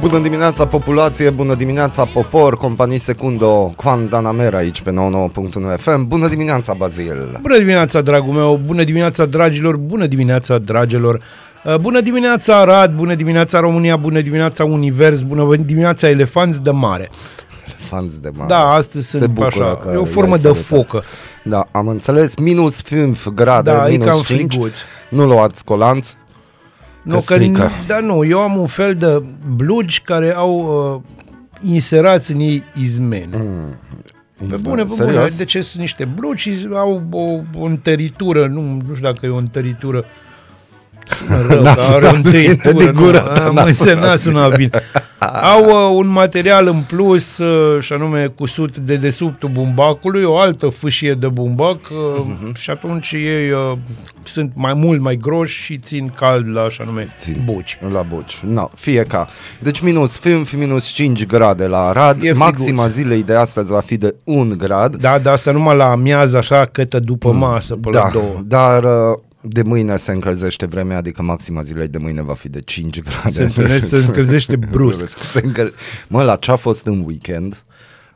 Bună dimineața populație, bună dimineața popor, companii Secundo, Guantanamera aici pe 99.1 FM. Bună dimineața Bazil. Bună dimineața, dragul meu, bună dimineața, dragilor, bună dimineața, dragilor. Uh, Bună dimineața, Arad, bună dimineața, România, bună dimineața, Univers, bună dimineața, elefanți de mare. Fans de mare. Da, astăzi Se sunt bucură așa, că e o i-ai formă de salutat. focă. Da, am înțeles, minus 5 grade, Da, e minus cam 5. friguț. Nu luați colanți. Nu, că, strică. da, nu, eu am un fel de blugi care au uh, inserați în ei izmene. Mm. Pe bune, pe bune, Serios? de ce sunt niște blugi și au o, o întăritură, nu, nu știu dacă e o întăritură, sună rău, N-a dar are o sunat bine întăritură, de gură nu, ta, am n-a înțeles, n-a sunat sunat bine. Au uh, un material în plus, uh, și anume cusut de desubtul bumbacului, o altă fâșie de bumbac uh, Mhm. și atunci ei uh, sunt mai mult mai groși și țin cald la, și anume, Țin. buci. La buci. No, fie ca. Deci minus 5, minus 5 grade la Arad. E Maxima friguț. zilei de astăzi va fi de 1 grad. Da, dar asta numai la amiază, așa, cătă după masă, pe la da, două. dar uh, de mâine se încălzește vremea, adică maxima zilei de mâine va fi de 5 grade. Se întâlnește, se încălzește brusc. Se încăl... Mă, la ce a fost în weekend?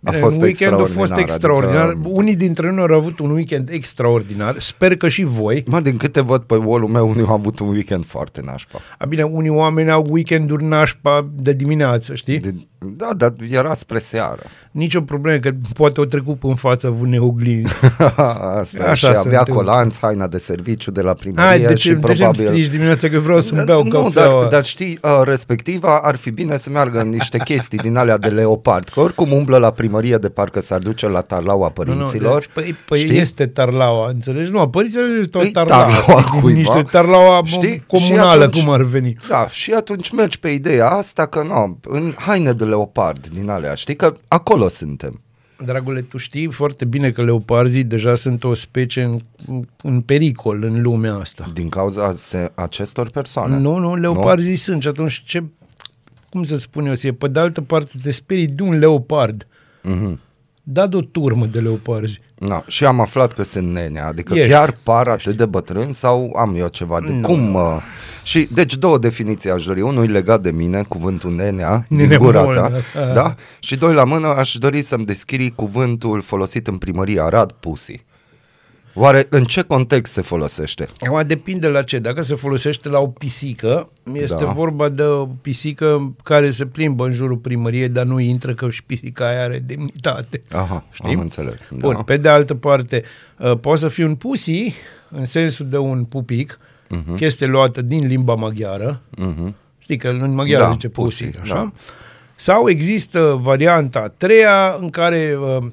A Bine, fost un weekend a fost extraordinar. Adică, Unii dintre noi au avut un weekend extraordinar. Sper că și voi. mă, din câte văd pe wall meu, unii au avut un weekend foarte nașpa. A, bine, unii oameni au weekenduri nașpa de dimineață, știi? De... De, da, dar era spre seară. Nici o problemă, că poate o trecut în fața unei oglinzi. Asta Așa și se avea întâmplă. colanți, haina de serviciu de la primărie Hai, de și ce, de ce îmi probabil... strici dimineața că vreau să-mi beau nu, cafeaua? dar, dar știi, uh, respectiva ar fi bine să meargă în niște chestii din alea de leopard, că oricum umblă la primărie de parcă s-ar duce la tarlaua Nu, nu, părinților. deci, păi, păi știi? este tarlaua, înțelegi? Nu, părinții nu tot E tarlaua. tarlaua cuiva. Niște tarlaua mă, Știi? comunală, Și atunci- cum ar veni. Da, și atunci mergi pe ideea asta că nu, în haine de leopard din alea, știi că acolo suntem. Dragule, tu știi foarte bine că leoparzii deja sunt o specie în, în pericol în lumea asta. Din cauza se, acestor persoane. Nu, nu, leoparzii sunt și atunci ce, cum să spun eu, ție, pe de altă parte te sperii de un leopard. Mhm. Da de o turmă de leoparzi. No, și am aflat că sunt nene, adică Ești. chiar par atât de bătrân sau am eu ceva de Nu. cum... Uh, și deci două definiții aș dori, unul e legat de mine, cuvântul nenea, din Nene gura mult, ta, da. da? Și doi la mână aș dori să-mi descrii cuvântul folosit în primărie Arad, pussy. Oare în ce context se folosește? Acum depinde la ce. Dacă se folosește la o pisică, este Da. vorba de o pisică care se plimbă în jurul primăriei, dar nu intră că și pisica aia are demnitate. Aha, Știi? am înțeles. Bun, da. pe de altă parte, uh, poate să fie un pussy, în sensul de un pupic, uh-huh. chestie luată din limba maghiară, Mhm. știi că în maghiară Da, zice pussy, pussy, așa? da. Sau există varianta a treia în care uh,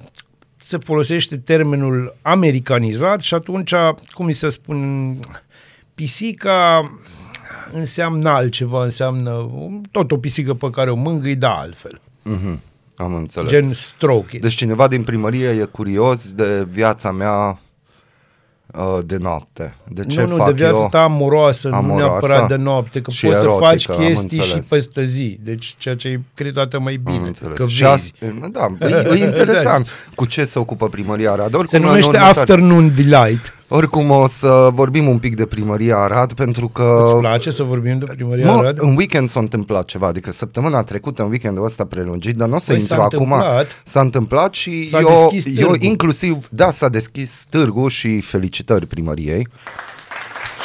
se folosește termenul americanizat și atunci, cum îi se spun, pisica înseamnă altceva, înseamnă tot o pisică pe care o mângâi, da altfel. Mhm. Am înțeles. Gen stroke it. Deci cineva din primărie e curios de viața mea uh, de noapte. De ce nu, nu, fac de viața eu? ta amoroasă, Amoroasă nu neapărat de noapte, că și poți erotică, să faci am chestii și înțeles. peste zi. Deci ceea ce e câteodată mai Am bine, înțeles. că și vezi. asta, da, e, e interesant cu ce se ocupă primăria Arad. Oricum, Se în numește următoare- Afternoon Delight. Oricum o să vorbim un pic de primăria Arad pentru că... Îți place să vorbim de primăria Mă, Arad? în weekend s-a întâmplat ceva, adică săptămâna trecută, în weekendul ăsta prelungit, dar nu o să Păi intru s-a acum. întâmplat. S-a întâmplat și S-a eu, deschis eu târgul. inclusiv, da, s-a deschis târgul și felicitări primăriei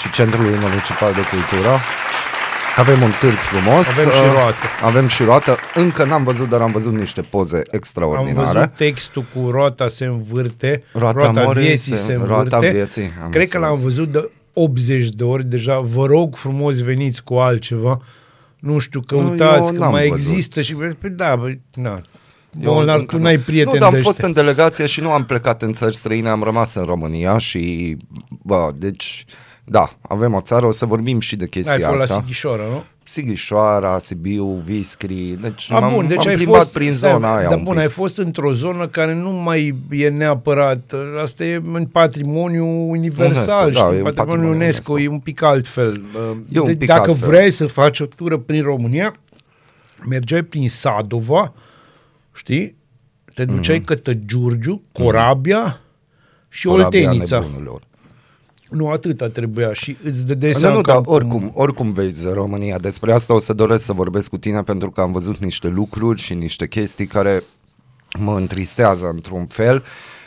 și Centrului Municipal de Cultură. Avem un târg frumos. Avem și uh, roată. Avem și roată. Încă n-am văzut, dar am văzut niște poze Am extraordinare. văzut textul cu roata se învârte, Roata roata, Morei vieții se- se învârte. roata vieții, am Cred că l-am înțeles. văzut de 80 de ori deja. Vă rog frumos veniți cu altceva. Nu știu, căutați, eu că n-am mai văzut. există și... Păi da, băi, na. Eu Molnar, încă tu n-ai nu. prieteni Nu, dar am de fost ăștia. în delegație și nu am plecat în țări străine, am rămas în România și, bă, deci, da, avem o țară, o să vorbim și de Ai chestia fost la asta. Sighișoara, nu? Sighișoara, Sibiu, Viscri, deci A, m-am, bun, deci m-am ai plimbat fost, prin stai, zona aia Da, un bun, pic. ai fost într-o zonă care nu mai e neapărat, asta e în patrimoniu universal, UNESCO, da, știi, e un patrimoniu patrimoniu UNESCO, UNESCO. e un pic altfel. E un De- pic Dacă altfel. vrei să faci o tură prin România, mergeai prin Sadova, știi, te duceai mm-hmm. către Giurgiu, Corabia și Mhm. Corabia Oltenița. nebunilor. Nu atâta trebuia și îți dădeai Nu, seama nu, că dar oricum, oricum vezi România. Despre asta o să doresc să vorbesc cu tine pentru că am văzut niște lucruri și niște chestii care mă întristează într-un fel,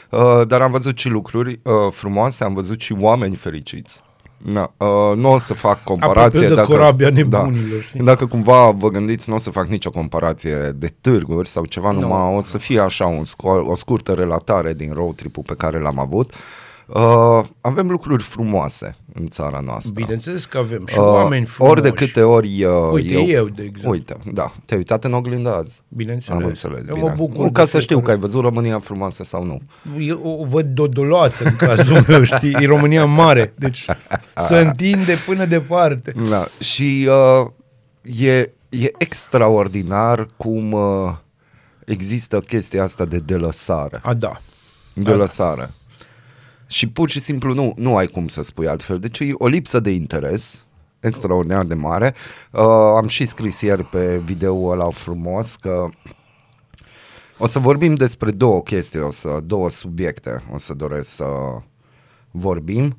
uh, dar am văzut și lucruri uh, frumoase, am văzut și oameni fericiți. Na, uh, nu o să fac comparație Aproape de dacă, corabia nebunilor, știi? dacă cumva vă gândiți, nu o să fac nicio comparație de târguri sau ceva, Nu. numai o să fie așa un, sco- o scurtă relatare din road trip-ul pe care l-am avut. Uh, avem lucruri frumoase în țara noastră. Bineînțeles că avem și oameni frumoși. Ori de câte ori uh, Uite, eu, eu, de exemplu. Uite, da, te-ai uitat în oglindă azi. Bineînțeles. Am înțeles, Eu bine. mă bucur nu, de ca să știu că fiecare- ai văzut România frumoasă sau nu. Eu o văd dodoloață în cazul meu, știi? E România mare, deci se întinde până departe. Da. Și uh, e, e extraordinar cum uh, există chestia asta de delăsare. A, da. De lăsare. Și pur și simplu nu, nu ai cum să spui altfel. Deci e o lipsă de interes extraordinar de mare. Uh, am și scris ieri pe videoul ăla frumos că o să vorbim despre două chestii, o să, două subiecte o să doresc să vorbim.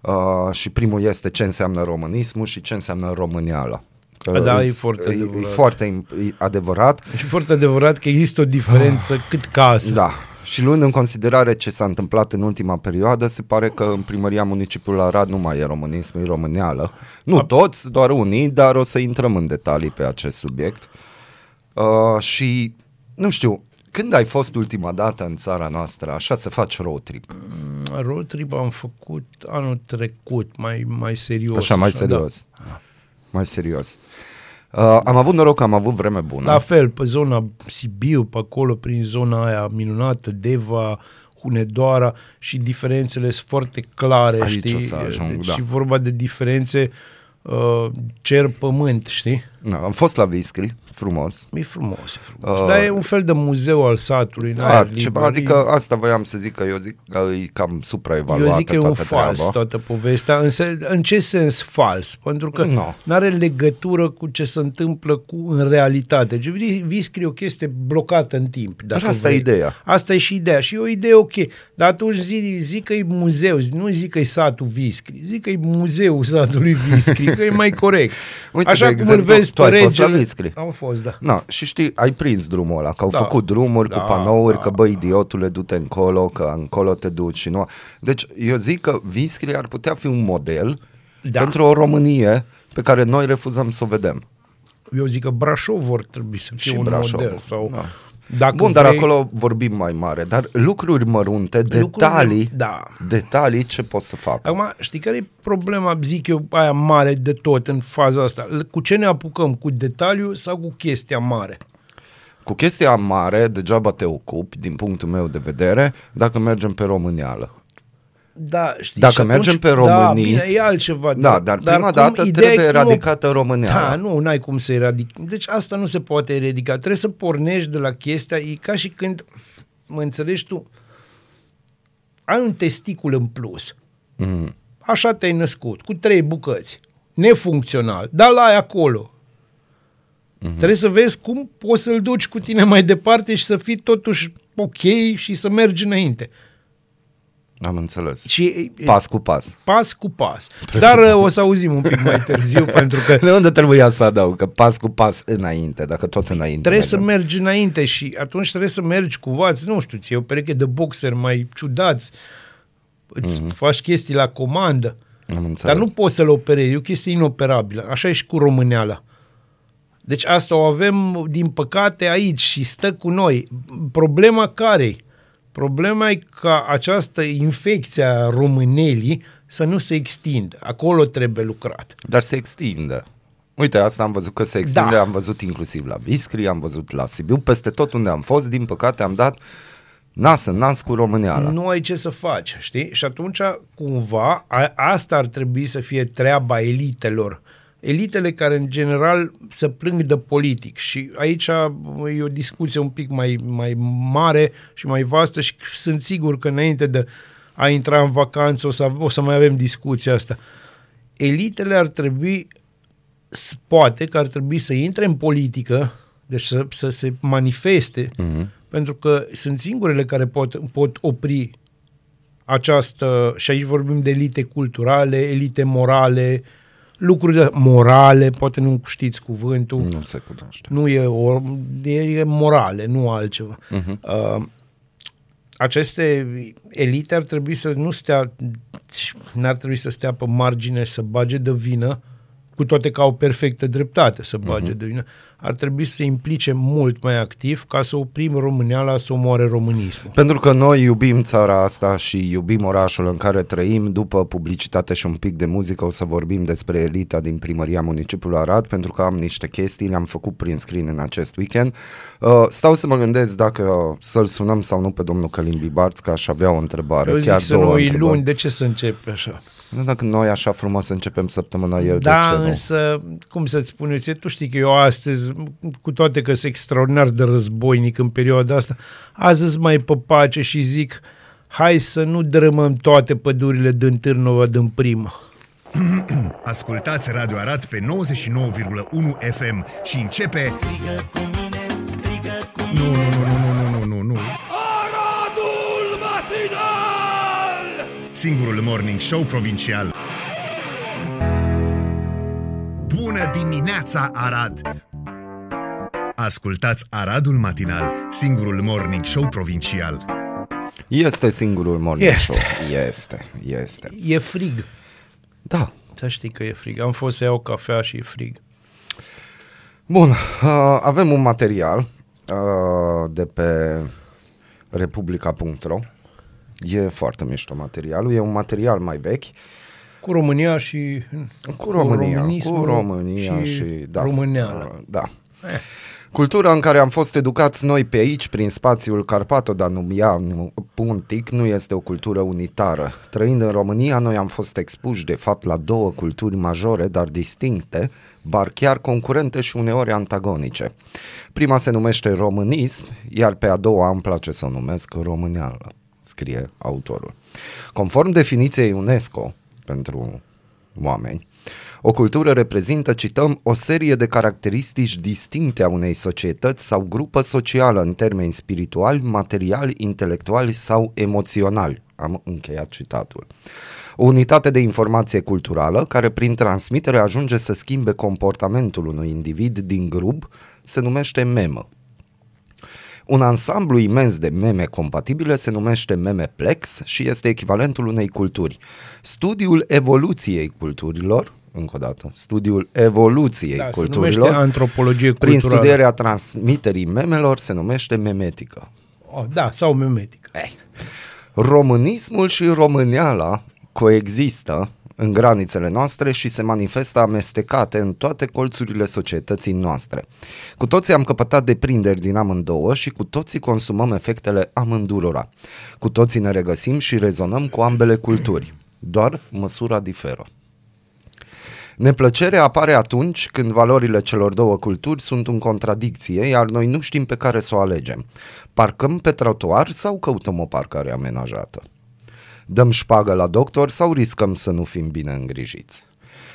Uh, și primul este ce înseamnă românismul și ce înseamnă româneala. Că Da, e îs- foarte e, e adevărat. foarte im- e adevărat. Și foarte adevărat că există o diferență cât casă. Da. Și luând în considerare ce s-a întâmplat în ultima perioadă, se pare că în primăria municipiului Arad nu mai e românism, e româneală. Nu toți, doar unii, dar o să intrăm în detalii pe acest subiect. Uh, și, nu știu, când ai fost ultima dată în țara noastră, așa să faci road trip? Road trip am făcut anul trecut, mai, mai serios. Așa, mai da. serios. Mai serios. Uh, am avut noroc că am avut vreme bună. La fel, pe zona Sibiu, pe acolo, prin zona aia minunată, Deva, Hunedoara și diferențele sunt foarte clare, Aici știi? o să ajung, deci da. și vorba de diferențe uh, cer-pământ, știi? Da, am fost la Viscri, frumos. E frumos, e frumos. Uh, Dar e un fel de muzeu al satului. în Da, aer ceva, liber. adică asta voiam să zic că eu zic că e cam supraevaluată Eu zic că e un toată fals treaba. toată povestea. În, se, în ce sens fals? Pentru că No. nu are legătură cu ce se întâmplă cu în realitate. Deci vi- Viscri e o chestie blocată în timp. Dar dacă asta e vrei. ideea. Asta e și ideea. Și e o idee ok. Dar atunci zi, zic că e muzeu, zi- nu zic că e satul Viscri. Zic că e muzeul satului Viscri, că e mai corect. Uite, Așa de cum exemplu, îl vezi tu pe ai fost la regele... Viscri. Am fost, da. Na, și știi, ai prins drumul ăla, că au Da. făcut drumuri Da, cu panouri, da. că bă, idiotule, du-te încolo, că încolo te duci și nu. Deci eu zic că Viscri ar putea fi un model Da. pentru o Românie pe care noi refuzăm să o vedem. Eu zic că Brașov vor trebui să fie Și un Brașov, model. Sau da. Dacă Bun, dar vrei, acolo vorbim mai mare, dar lucruri mărunte, Lucruri- detalii, da. detalii ce pot să fac. Acum, știi care e problema, zic eu, aia mare de tot în faza asta? Cu ce ne apucăm? Cu detaliu sau cu chestia mare? Cu chestia mare, degeaba te ocupi, din punctul meu de vedere, dacă mergem pe româneală. Da, știi, Dacă și atunci- mergem pe Da, românism- bine, e altceva. Da, dar prima cum- dată ideea e trebuie cum o- eradicată româneala. Da, nu, n-ai cum să eradici. Deci asta nu se poate eradica. Trebuie să pornești de la chestia, e ca și când, mă înțelegi tu, ai un testicul în plus. Mm. Așa te-ai născut, cu trei bucăți. Nefuncțional, dar la ai acolo. Mm-hmm. Trebuie să vezi cum poți să-l duci cu tine mai departe și să fii totuși ok și să mergi înainte. Am înțeles. Și e- Pas cu pas. pas cu pas. Dar uh, o să auzim un pic mai târziu pentru că De unde trebuia să adaug? Că pas cu pas înainte, dacă tot înainte trebuie să mergem. mergi înainte și atunci trebuie să mergi cumva, îți- nu știu, ți o pereche de boxer mai ciudați, îți mm-hmm. faci chestii la comandă, Am înțeles. dar nu poți să-l operezi, e o chestie inoperabilă. Așa e și cu româneala. Deci asta o avem, din păcate, aici și stă cu noi. Problema care Problema e ca această infecție a românelii să nu se extindă. Acolo trebuie lucrat. Dar se extinde. Uite, asta am văzut că se extinde, Da. am văzut inclusiv la Viscri, am văzut la Sibiu, peste tot unde am fost, din păcate am dat nas în nas cu româneala. Nu ai ce să faci, știi? Și atunci, cumva, a, asta ar trebui să fie treaba elitelor. Elitele care, în general, se plâng de politic. Și aici e o discuție un pic mai, mai mare și mai vastă și sunt sigur că înainte de a intra în vacanță o să, o să mai avem discuția asta. Elitele ar trebui, s- poate că ar trebui să intre în politică, deci să, să se manifeste, Mhm. pentru că sunt singurele care pot, pot opri această, și aici vorbim de elite culturale, elite morale, lucruri morale, poate nu știți cuvântul. Nu se cunoaște. Nu e, o, e morale, nu altceva. Uh-huh. Uh, aceste elite ar trebui să nu stea, n-ar trebui să stea pe margine să bage de vină, cu toate că au perfectă dreptate să bage uh-huh. de vină, ar trebui să se implice mult mai activ ca să oprim România să omoare românismul. Pentru că noi iubim țara asta și iubim orașul în care trăim. După publicitate și un pic de muzică o să vorbim despre elita din primăria municipiului Arad, pentru că am niște chestii, le-am făcut prin screen în acest weekend. Uh, stau să mă gândesc dacă să-l sunăm sau nu pe domnul Călim Bibarț, că aș avea o întrebare. Eu zic chiar să două nu întrebări. luni, de ce să începe așa? Nu, Dacă noi așa frumos începem săptămâna el, Da, de ce nu? însă, cum să-ți spun eu, ție, tu știi că eu astăzi, cu toate că sunt extraordinar de războinic în perioada asta, azi îți mai pe pace și zic, hai să nu drămăm toate pădurile din Târnova din primă. Ascultați Radio Arad pe 99,1 FM și începe... Strigă cu mine, strigă cu Nu, nu, nu, nu, nu, nu, nu, nu. Aradul matinal! Singurul morning show provincial. Bună dimineața, Arad! Ascultați Aradul Matinal, singurul morning show provincial. Este singurul morning Este. show. Este, este. E frig. Da. Să știi că e frig. Am fost să iau cafea și e frig. Bun, uh, avem un material uh, de pe republica.ro. E foarte mișto materialul, e un material mai vechi. Cu România și... Cu România, cu românismul România și, și da, româneală. uh, Da. Eh. Cultura în care am fost educați noi pe aici, prin spațiul Carpato-Danubian Puntic, nu este o cultură unitară. Trăind în România, noi am fost expuși de fapt la două culturi majore, dar distincte, bar chiar concurente și uneori antagonice. Prima se numește românism, iar pe a doua îmi place să o numesc româneală, scrie autorul. Conform definiției UNESCO pentru oameni, o cultură reprezintă, cităm, o serie de caracteristici distincte a unei societăți sau grupă socială în termeni spirituali, materiali, intelectuali sau emoționali. Am încheiat citatul. O unitate de informație culturală care prin transmitere ajunge să schimbe comportamentul unui individ din grup se numește memă. Un ansamblu imens de meme compatibile se numește memeplex și este echivalentul unei culturi. Studiul evoluției culturilor, încă o dată, studiul evoluției Da, se culturilor, numește antropologie prin culturală. studierea transmiterii memelor se numește memetică. Oh, da, sau memetică. Românismul și româneala coexistă în granițele noastre și se manifestă amestecate în toate colțurile societății noastre. Cu toții am căpătat deprinderi din amândouă și cu toții consumăm efectele amândurora. Cu toții ne regăsim și rezonăm cu ambele culturi. Doar măsura diferă. Neplăcerea apare atunci când valorile celor două culturi sunt în contradicție, iar noi nu știm pe care să o alegem. Parcăm pe trotuar sau căutăm o parcare amenajată? Dăm șpagă la doctor sau riscăm să nu fim bine îngrijiți?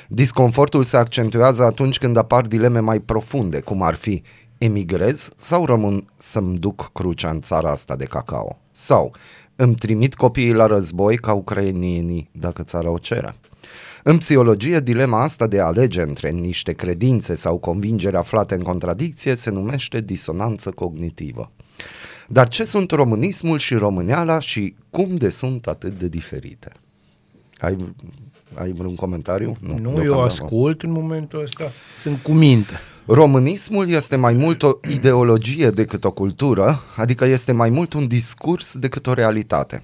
Disconfortul se accentuează atunci când apar dileme mai profunde, cum ar fi emigrez sau rămân să-mi duc crucea în țara asta de cacao? Sau îmi trimit copiii la război ca ucrainienii dacă țara o cere? În psihologie, dilema asta de a alege între niște credințe sau convingeri aflate în contradicție se numește disonanță cognitivă. Dar ce sunt românismul și româneala și cum de sunt atât de diferite? Ai, ai vreun comentariu? Nu, deocamdată. eu ascult în momentul ăsta. Sunt cu minte. Românismul este mai mult o ideologie decât o cultură, adică este mai mult un discurs decât o realitate.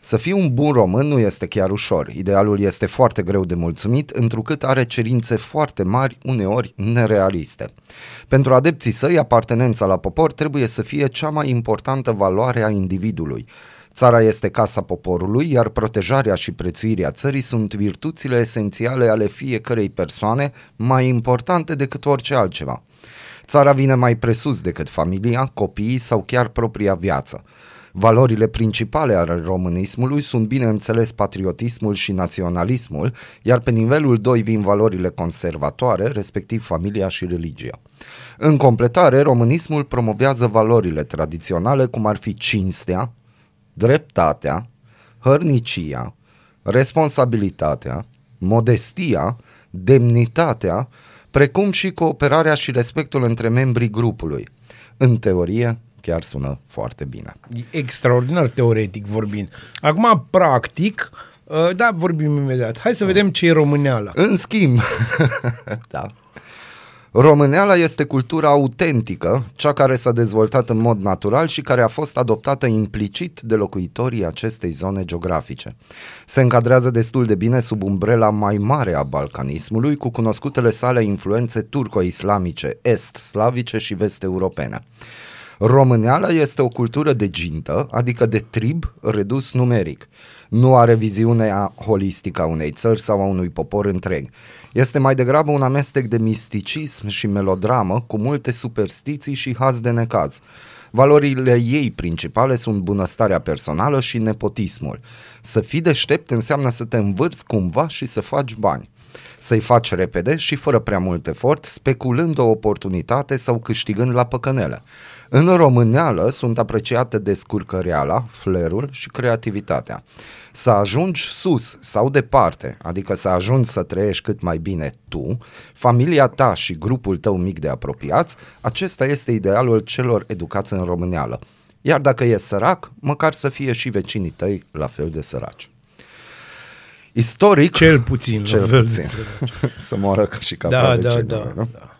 Să fii un bun român nu este chiar ușor. Idealul este foarte greu de mulțumit, întrucât are cerințe foarte mari, uneori nerealiste. Pentru adepții săi, apartenența la popor trebuie să fie cea mai importantă valoare a individului. Țara este casa poporului, iar protejarea și prețuirea țării sunt virtuțile esențiale ale fiecărei persoane, mai importante decât orice altceva. Țara vine mai presus decât familia, copiii sau chiar propria viață. Valorile principale ale românismului sunt bineînțeles patriotismul și naționalismul, iar pe nivelul 2 vin valorile conservatoare, respectiv familia și religia. În completare, românismul promovează valorile tradiționale cum ar fi cinstea, dreptatea, hărnicia, responsabilitatea, modestia, demnitatea, precum și cooperarea și respectul între membrii grupului. În teorie, chiar sună foarte bine. E extraordinar teoretic vorbind. Acum, practic, uh, da, vorbim imediat. Hai să vedem ce e româneala. În schimb, da. Româneala este cultura autentică, cea care s-a dezvoltat în mod natural și care a fost adoptată implicit de locuitorii acestei zone geografice. Se încadrează destul de bine sub umbrela mai mare a balcanismului, cu cunoscutele sale influențe turco-islamice, est-slavice și vest-europene. Româneala este o cultură de gintă, adică de trib redus numeric. Nu are viziunea holistică a unei țări sau a unui popor întreg. Este mai degrabă un amestec de misticism și melodramă cu multe superstiții și haz de necaz. Valorile ei principale sunt bunăstarea personală și nepotismul. Să fii deștept înseamnă să te învârți cumva și să faci bani. Să-i faci repede și fără prea mult efort, speculând o oportunitate sau câștigând la păcănele. În româneală sunt apreciate descurcăreala, flerul și creativitatea. Să ajungi sus sau departe, adică să ajungi să trăiești cât mai bine tu, familia ta și grupul tău mic de apropiați, acesta este idealul celor educați în româneală. Iar dacă e sărac, măcar să fie și vecinii tăi la fel de săraci. Istoric, Cel puțin. cel la fel de puțin. săraci. să moară ca și Da, capra de da, cineva, da, nu? da.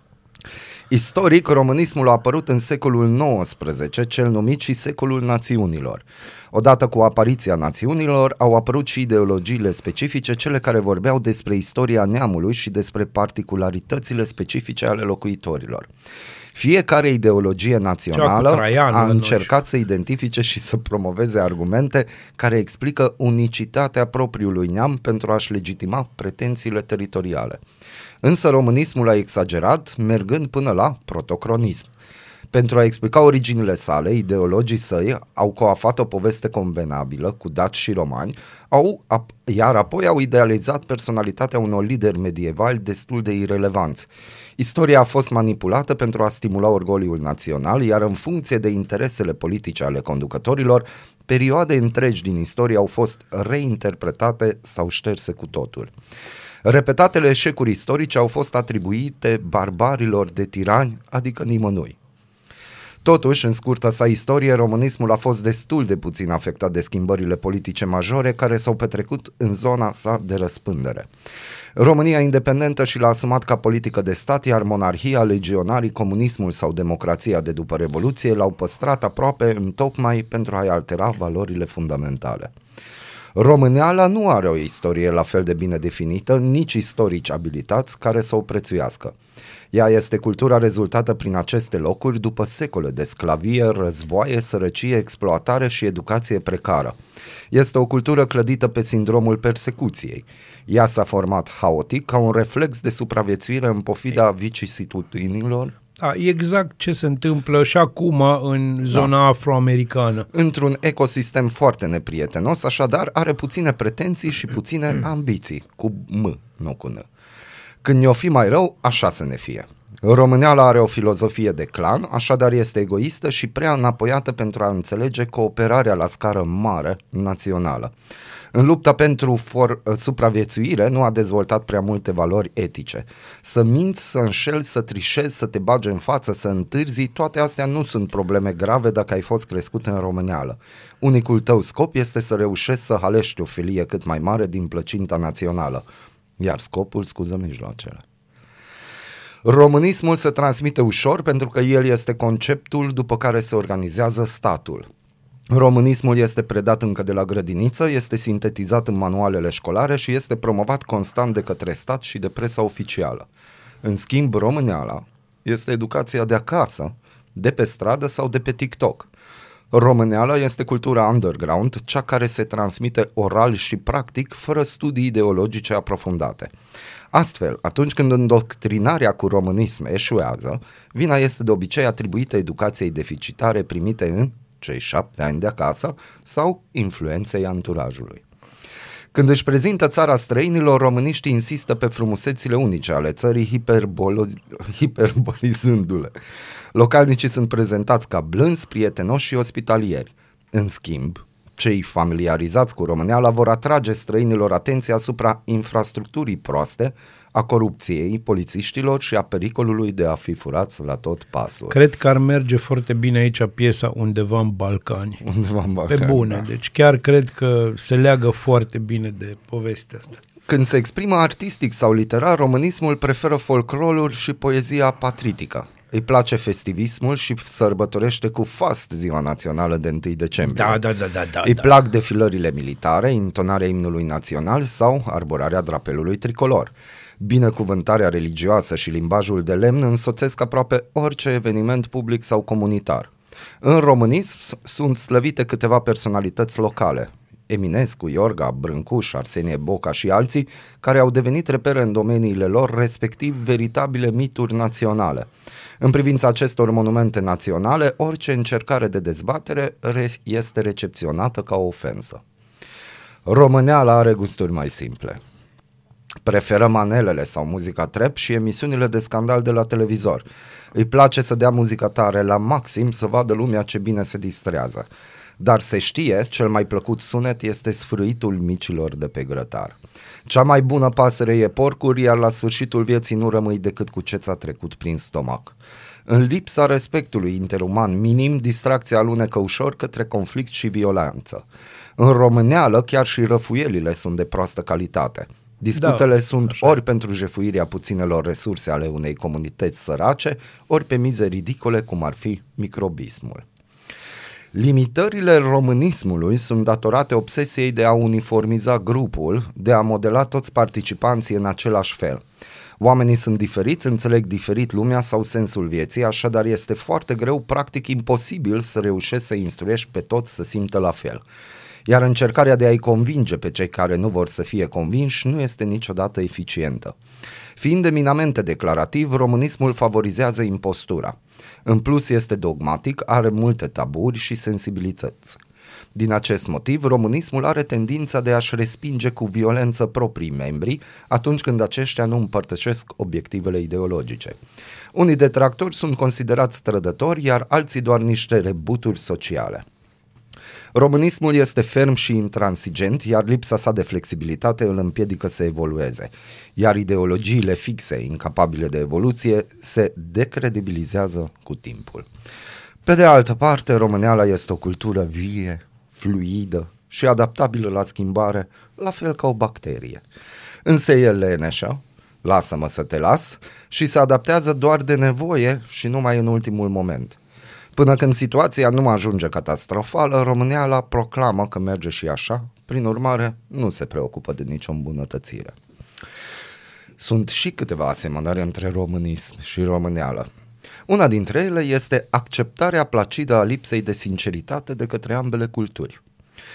Istoric, românismul a apărut în secolul XIX, cel numit și secolul națiunilor. Odată cu apariția națiunilor, au apărut și ideologiile specifice, cele care vorbeau despre istoria neamului și despre particularitățile specifice ale locuitorilor. Fiecare ideologie națională Traian la a noi. încercat să identifice și să promoveze argumente care explică unicitatea propriului neam pentru a-și legitima pretențiile teritoriale. Însă românismul a exagerat, mergând până la protocronism. Pentru a explica originile sale, ideologii săi au coafat o poveste convenabilă cu daci și romani, au, ap- iar apoi au idealizat personalitatea unor lideri medievali destul de irelevanți. Istoria a fost manipulată pentru a stimula orgoliul național, iar în funcție de interesele politice ale conducătorilor, perioade întregi din istorie au fost reinterpretate sau șterse cu totul. Repetatele eșecuri istorice au fost atribuite barbarilor de tirani, adică nimănui. Totuși, în scurta sa istorie, românismul a fost destul de puțin afectat de schimbările politice majore care s-au petrecut în zona sa de răspândere. România independentă și l-a asumat ca politică de stat, iar monarhia, legionarii, comunismul sau democrația de după Revoluție l-au păstrat aproape în tocmai pentru a-i altera valorile fundamentale. Româneala nu are o istorie la fel de bine definită, nici istorici abilitați care să o prețuiască. Ea este cultura rezultată prin aceste locuri după secole de sclavie, războaie, sărăcie, exploatare și educație precară. Este o cultură clădită pe sindromul persecuției. Ea s-a format haotic ca un reflex de supraviețuire în pofida vicisitudinilor Da, e exact ce se întâmplă și acum în zona Da. afroamericană. într-un ecosistem foarte neprietenos, așadar are puține pretenții și puține ambiții, cu M, nu cu N. Când ne-o fi mai rău, așa să ne fie. Româneala are o filozofie de clan, așadar este egoistă și prea înapoiată pentru a înțelege cooperarea la scară mare națională. În lupta pentru for- supraviețuire nu a dezvoltat prea multe valori etice. Să minți, să înșeli, să trișezi, să te bagi în față, să întârzi, toate astea nu sunt probleme grave dacă ai fost crescut în româneală. Unicul tău scop este să reușești să halești o filie cât mai mare din plăcinta națională. Iar scopul scuză mijloacele. Românismul se transmite ușor pentru că el este conceptul după care se organizează statul. Românismul este predat încă de la grădiniță, este sintetizat în manualele școlare și este promovat constant de către stat și de presa oficială. În schimb, româneala este educația de acasă, de pe stradă sau de pe TikTok. Româneala este cultura underground, cea care se transmite oral și practic, fără studii ideologice aprofundate. Astfel, atunci când îndoctrinarea cu românism eșuează, vina este de obicei atribuită educației deficitare primite în cei șapte ani de acasă sau influenței anturajului. Când își prezintă țara străinilor, româniștii insistă pe frumusețile unice ale țării, hiperbolo- hiperbolizându-le. Localnicii sunt prezentați ca blânzi, prietenoși și ospitalieri. În schimb, Cei familiarizați cu româneala vor atrage străinilor atenția asupra infrastructurii proaste, a corupției polițiștilor și a pericolului de a fi furați la tot pasul. Cred că ar merge foarte bine aici piesa undeva în Balcani. Undeva în Pe Balcani, bune, da. deci chiar cred că se leagă foarte bine de povestea asta. Când se exprimă artistic sau literar, românismul preferă folclorul și poezia patritică. Îi place festivismul și sărbătorește cu fast ziua națională de 1 decembrie. Da, da, da, da, da. Îi da. plac defilările militare, intonarea imnului național sau arborarea drapelului tricolor. Binecuvântarea religioasă și limbajul de lemn însoțesc aproape orice eveniment public sau comunitar. În românism s- sunt slăvite câteva personalități locale. Eminescu, Iorga, Brâncuș, Arsenie Boca și alții care au devenit repere în domeniile lor, respectiv veritabile mituri naționale. În privința acestor monumente naționale, orice încercare de dezbatere re- este recepționată ca o ofensă. Româneala are gusturi mai simple. Preferă manelele sau muzica trap și emisiunile de scandal de la televizor. Îi place să dea muzica tare la maxim să vadă lumea ce bine se distrează. Dar se știe, cel mai plăcut sunet este sfârâitul micilor de pe grătar. Cea mai bună pasăre e porcul, iar la sfârșitul vieții nu rămâi decât cu ce ți-a trecut prin stomac. În lipsa respectului interuman minim, distracția alunecă ușor către conflict și violență. În româneală, chiar și răfuielile sunt de proastă calitate. Disputele Da, sunt ori pentru jefuirea puținelor resurse ale unei comunități sărace, ori pe mize ridicole cum ar fi microbismul. Limitările românismului sunt datorate obsesiei de a uniformiza grupul, de a modela toți participanții în același fel. Oamenii sunt diferiți, înțeleg diferit lumea sau sensul vieții, așadar este foarte greu, practic imposibil să reușești să instruiești pe toți să simtă la fel. Iar încercarea de a-i convinge pe cei care nu vor să fie convinși nu este niciodată eficientă. Fiind eminamente declarativ, românismul favorizează impostura. În plus este dogmatic, are multe taburi și sensibilități. Din acest motiv, românismul are tendința de a-și respinge cu violență proprii membri atunci când aceștia nu împărtășesc obiectivele ideologice. Unii detractori sunt considerați trădători, iar alții doar niște rebuturi sociale. Românismul este ferm și intransigent, iar lipsa sa de flexibilitate îl împiedică să evolueze, iar ideologiile fixe, incapabile de evoluție, se decredibilizează cu timpul. Pe de altă parte, româneala este o cultură vie, fluidă și adaptabilă la schimbare, la fel ca o bacterie. Însă e leneșă, lasă-mă să te las, și se adaptează doar de nevoie și numai în ultimul moment. Până când situația nu ajunge catastrofală, Româneala proclamă că merge și așa, prin urmare nu se preocupă de nicio îmbunătățire. Sunt și câteva asemănări între românism și româneală. Una dintre ele este acceptarea placidă a lipsei de sinceritate de către ambele culturi.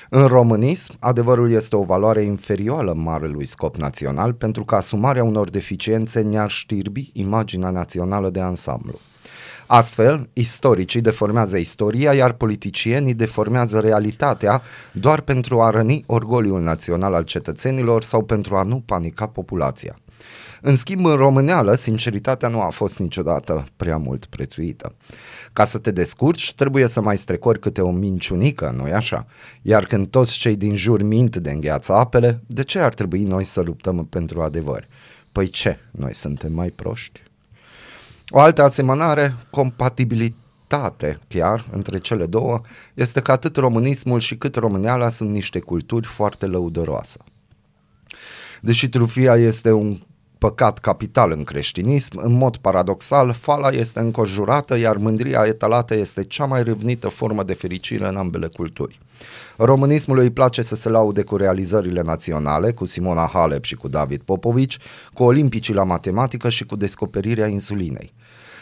În românism, adevărul este o valoare inferioară marelui scop național pentru că asumarea unor deficiențe ne-ar știrbi imaginea națională de ansamblu. Astfel, istoricii deformează istoria, iar politicienii deformează realitatea doar pentru a răni orgoliul național al cetățenilor sau pentru a nu panica populația. În schimb, în româneală, sinceritatea nu a fost niciodată prea mult prețuită. Ca să te descurci, trebuie să mai strecori câte o minciunică, nu-i așa? Iar când toți cei din jur mint de îngheață apele, de ce ar trebui noi să luptăm pentru adevăr? Păi ce, noi suntem mai proști? O altă asemănare, compatibilitate chiar între cele două, este că atât românismul și cât româneala sunt niște culturi foarte lăudăroase. Deși trufia este un păcat capital în creștinism, în mod paradoxal, fala este înconjurată, iar mândria etalată este cea mai râvnită formă de fericire în ambele culturi. Românismului îi place să se laude cu realizările naționale, cu Simona Halep și cu David Popovici, cu olimpicii la matematică și cu descoperirea insulinei.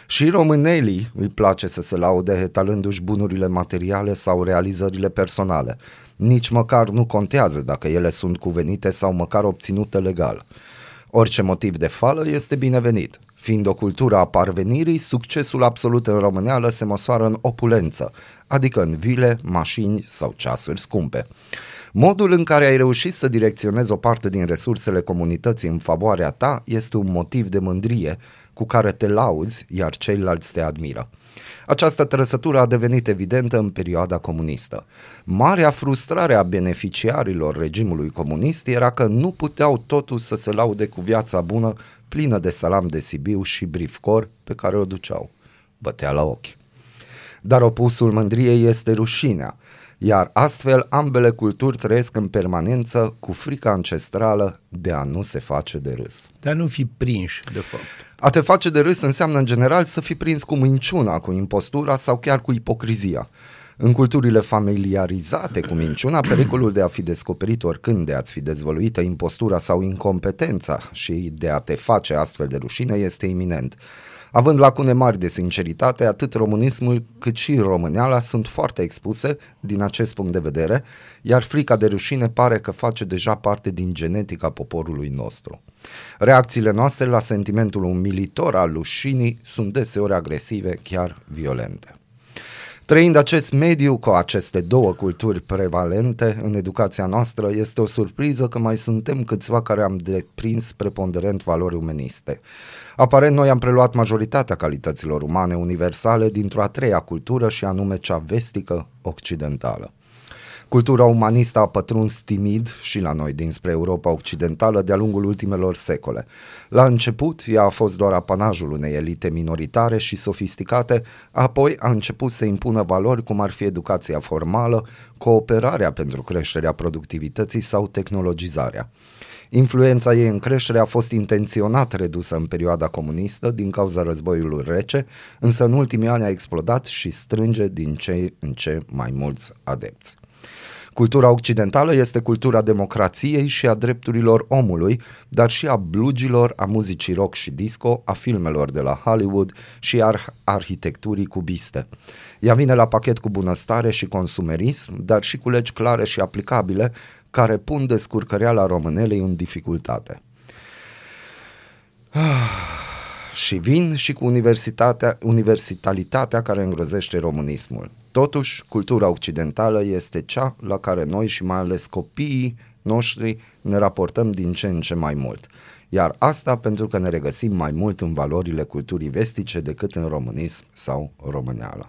Și românelii îi place să se laude etalându-și bunurile materiale sau realizările personale. Nici măcar nu contează dacă ele sunt cuvenite sau măcar obținute legal. Orice motiv de fală este binevenit. Fiind o cultură a parvenirii, succesul absolut în româneală se măsoară în opulență, adică în vile, mașini sau ceasuri scumpe. Modul în care ai reușit să direcționezi o parte din resursele comunității în favoarea ta este un motiv de mândrie, cu care te lauzi, iar ceilalți te admiră. Această trăsătură a devenit evidentă în perioada comunistă. Marea frustrare a beneficiarilor regimului comunist era că nu puteau totuși să se laude cu viața bună plină de salam de Sibiu și brifcor pe care o duceau. Bătea la ochi. Dar opusul mândriei este rușinea, iar astfel ambele culturi trăiesc în permanență cu frica ancestrală de a nu se face de râs. Dar nu fi prinși, de fapt. A te face de râs înseamnă în general să fii prins cu minciuna, cu impostura sau chiar cu ipocrizia. În culturile familiarizate cu minciuna, pericolul de a fi descoperit oricând, de a-ți fi dezvăluită impostura sau incompetența și de a te face astfel de rușine este iminent. Având lacune mari de sinceritate, atât românismul cât și româneala sunt foarte expuse din acest punct de vedere, iar frica de rușine pare că face deja parte din genetica poporului nostru. Reacțiile noastre la sentimentul umilitor al rușinii sunt deseori agresive, chiar violente. Trăind acest mediu cu aceste două culturi prevalente în educația noastră, este o surpriză că mai suntem câțiva care am deprins preponderent valori umaniste. Aparent, noi am preluat majoritatea calităților umane universale dintr-o a treia cultură și anume cea vestică occidentală. Cultura umanistă a pătruns timid și la noi dinspre Europa Occidentală de-a lungul ultimelor secole. La început, ea a fost doar apanajul unei elite minoritare și sofisticate, apoi a început să impună valori cum ar fi educația formală, cooperarea pentru creșterea productivității sau tehnologizarea. Influența ei în creștere a fost intenționat redusă în perioada comunistă din cauza războiului rece, însă în ultimii ani a explodat și strânge din ce în ce mai mulți adepți. Cultura occidentală este cultura democrației și a drepturilor omului, dar și a blugilor, a muzicii rock și disco, a filmelor de la Hollywood și a arhitecturii cubiste. Ea vine la pachet cu bunăstare și consumerism, dar și cu legi clare și aplicabile care pun descurcăreala românelei în dificultate. și vin și cu universitatea, universalitatea care îngrozește românismul. Totuși, cultura occidentală este cea la care noi și mai ales copiii noștri ne raportăm din ce în ce mai mult. Iar asta pentru că ne regăsim mai mult în valorile culturii vestice decât în românism sau româneală.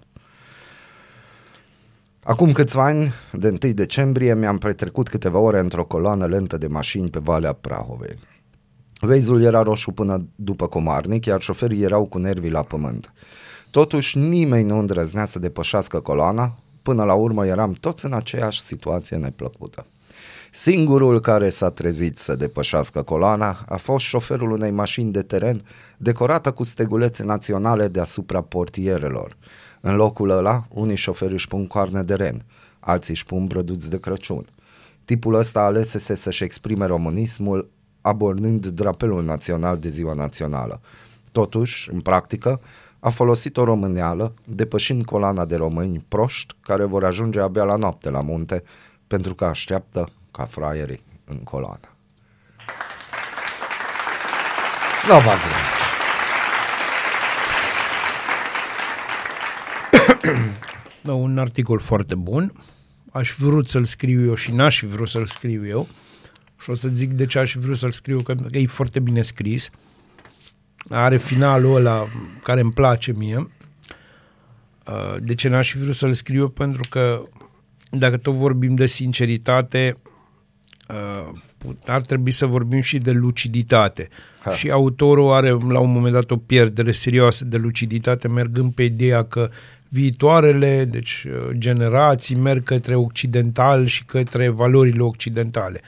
Acum câțiva ani, de 1 decembrie, mi-am petrecut câteva ore într-o coloană lentă de mașini pe Valea Prahovei. Veizul era roșu până după Comarnic, iar șoferii erau cu nervii la pământ. Totuși, nimeni nu îndrăznea să depășească coloana, până la urmă eram toți în aceeași situație neplăcută. Singurul care s-a trezit să depășească coloana a fost șoferul unei mașini de teren decorată cu stegulețe naționale deasupra portierelor. În locul ăla, unii șoferi își pun coarne de ren, alții își pun brăduți de Crăciun. Tipul ăsta alesese să-și exprime românismul abordând drapelul național de ziua națională. Totuși, în practică, a folosit o româneală, depășind colana de români proști care vor ajunge abia la noapte la munte, pentru că așteaptă ca fraierii în coloană. Nu no, da, un articol foarte bun. Aș fi vrut să-l scriu eu și n-aș fi vrut să-l scriu eu. Și o să zic de ce aș fi vrut să-l scriu, că e foarte bine scris. Are finalul ăla care îmi place mie. Uh, de ce n-aș fi vrut să-l scriu? Pentru că dacă tot vorbim de sinceritate, uh, ar trebui să vorbim și de luciditate. Ha. Și autorul are la un moment dat o pierdere serioasă de luciditate, mergând pe ideea că viitoarele, deci uh, generații, merg către occidental și către valorile occidentale.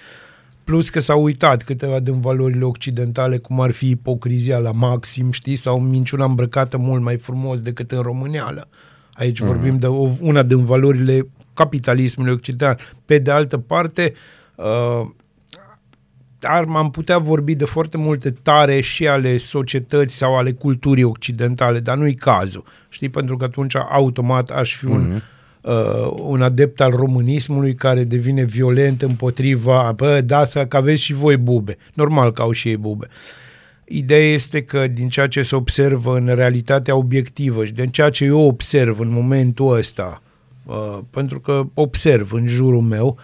Plus că s-au uitat câteva din valorile occidentale, cum ar fi ipocrizia la maxim, știi, sau minciuna îmbrăcată mult mai frumos decât în româneală. Aici mm. vorbim de o, una din valorile capitalismului occidental. Pe de altă parte, uh, ar, am putea vorbi de foarte multe tare și ale societății sau ale culturii occidentale, dar nu-i cazul, știi, pentru că atunci automat aș fi un, mm-hmm. Uh, un adept al românismului care devine violent împotriva, bă, da, să că aveți și voi bube, normal că au și ei bube. Ideea este că din ceea ce se observă în realitatea obiectivă și din ceea ce eu observ în momentul ăsta, uh, pentru că observ în jurul meu,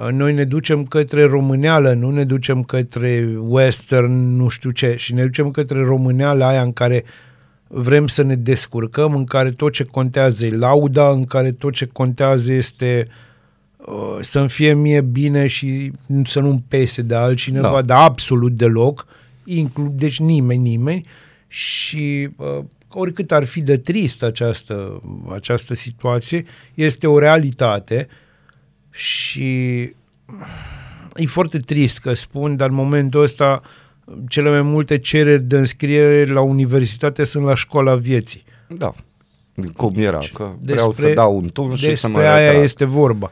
Uh, Noi ne ducem către româneală, nu ne ducem către western, nu știu ce, și ne ducem către româneală aia în care vrem să ne descurcăm, în care tot ce contează e lauda, în care tot ce contează este uh, să-mi fie mie bine și să nu-mi pese de altcineva, Da. dar absolut deloc, inclu- deci nimeni, nimeni, și uh, oricât ar fi de trist această, această situație, este o realitate și e foarte trist că spun, dar în momentul ăsta cele mai multe cereri de înscriere la universitate sunt la școala vieții. Da. Cum era, că Despre- vreau să dau un tun și să mă Despre aia retrag. este vorba.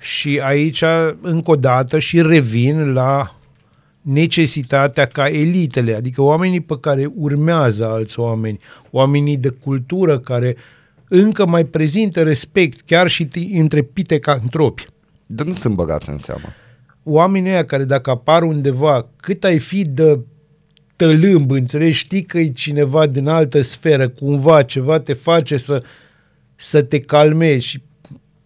Și aici, încă o dată, și revin la necesitatea ca elitele, adică oamenii pe care urmează alți oameni, oamenii de cultură care încă mai prezintă respect chiar și ti- între pitecantropi. Dar nu sunt băgați în seamă. Oamenii ăia care dacă apar undeva, cât ai fi de tălâmb, înțelegi, știi că e cineva din altă sferă, cumva ceva te face să, să te calmezi și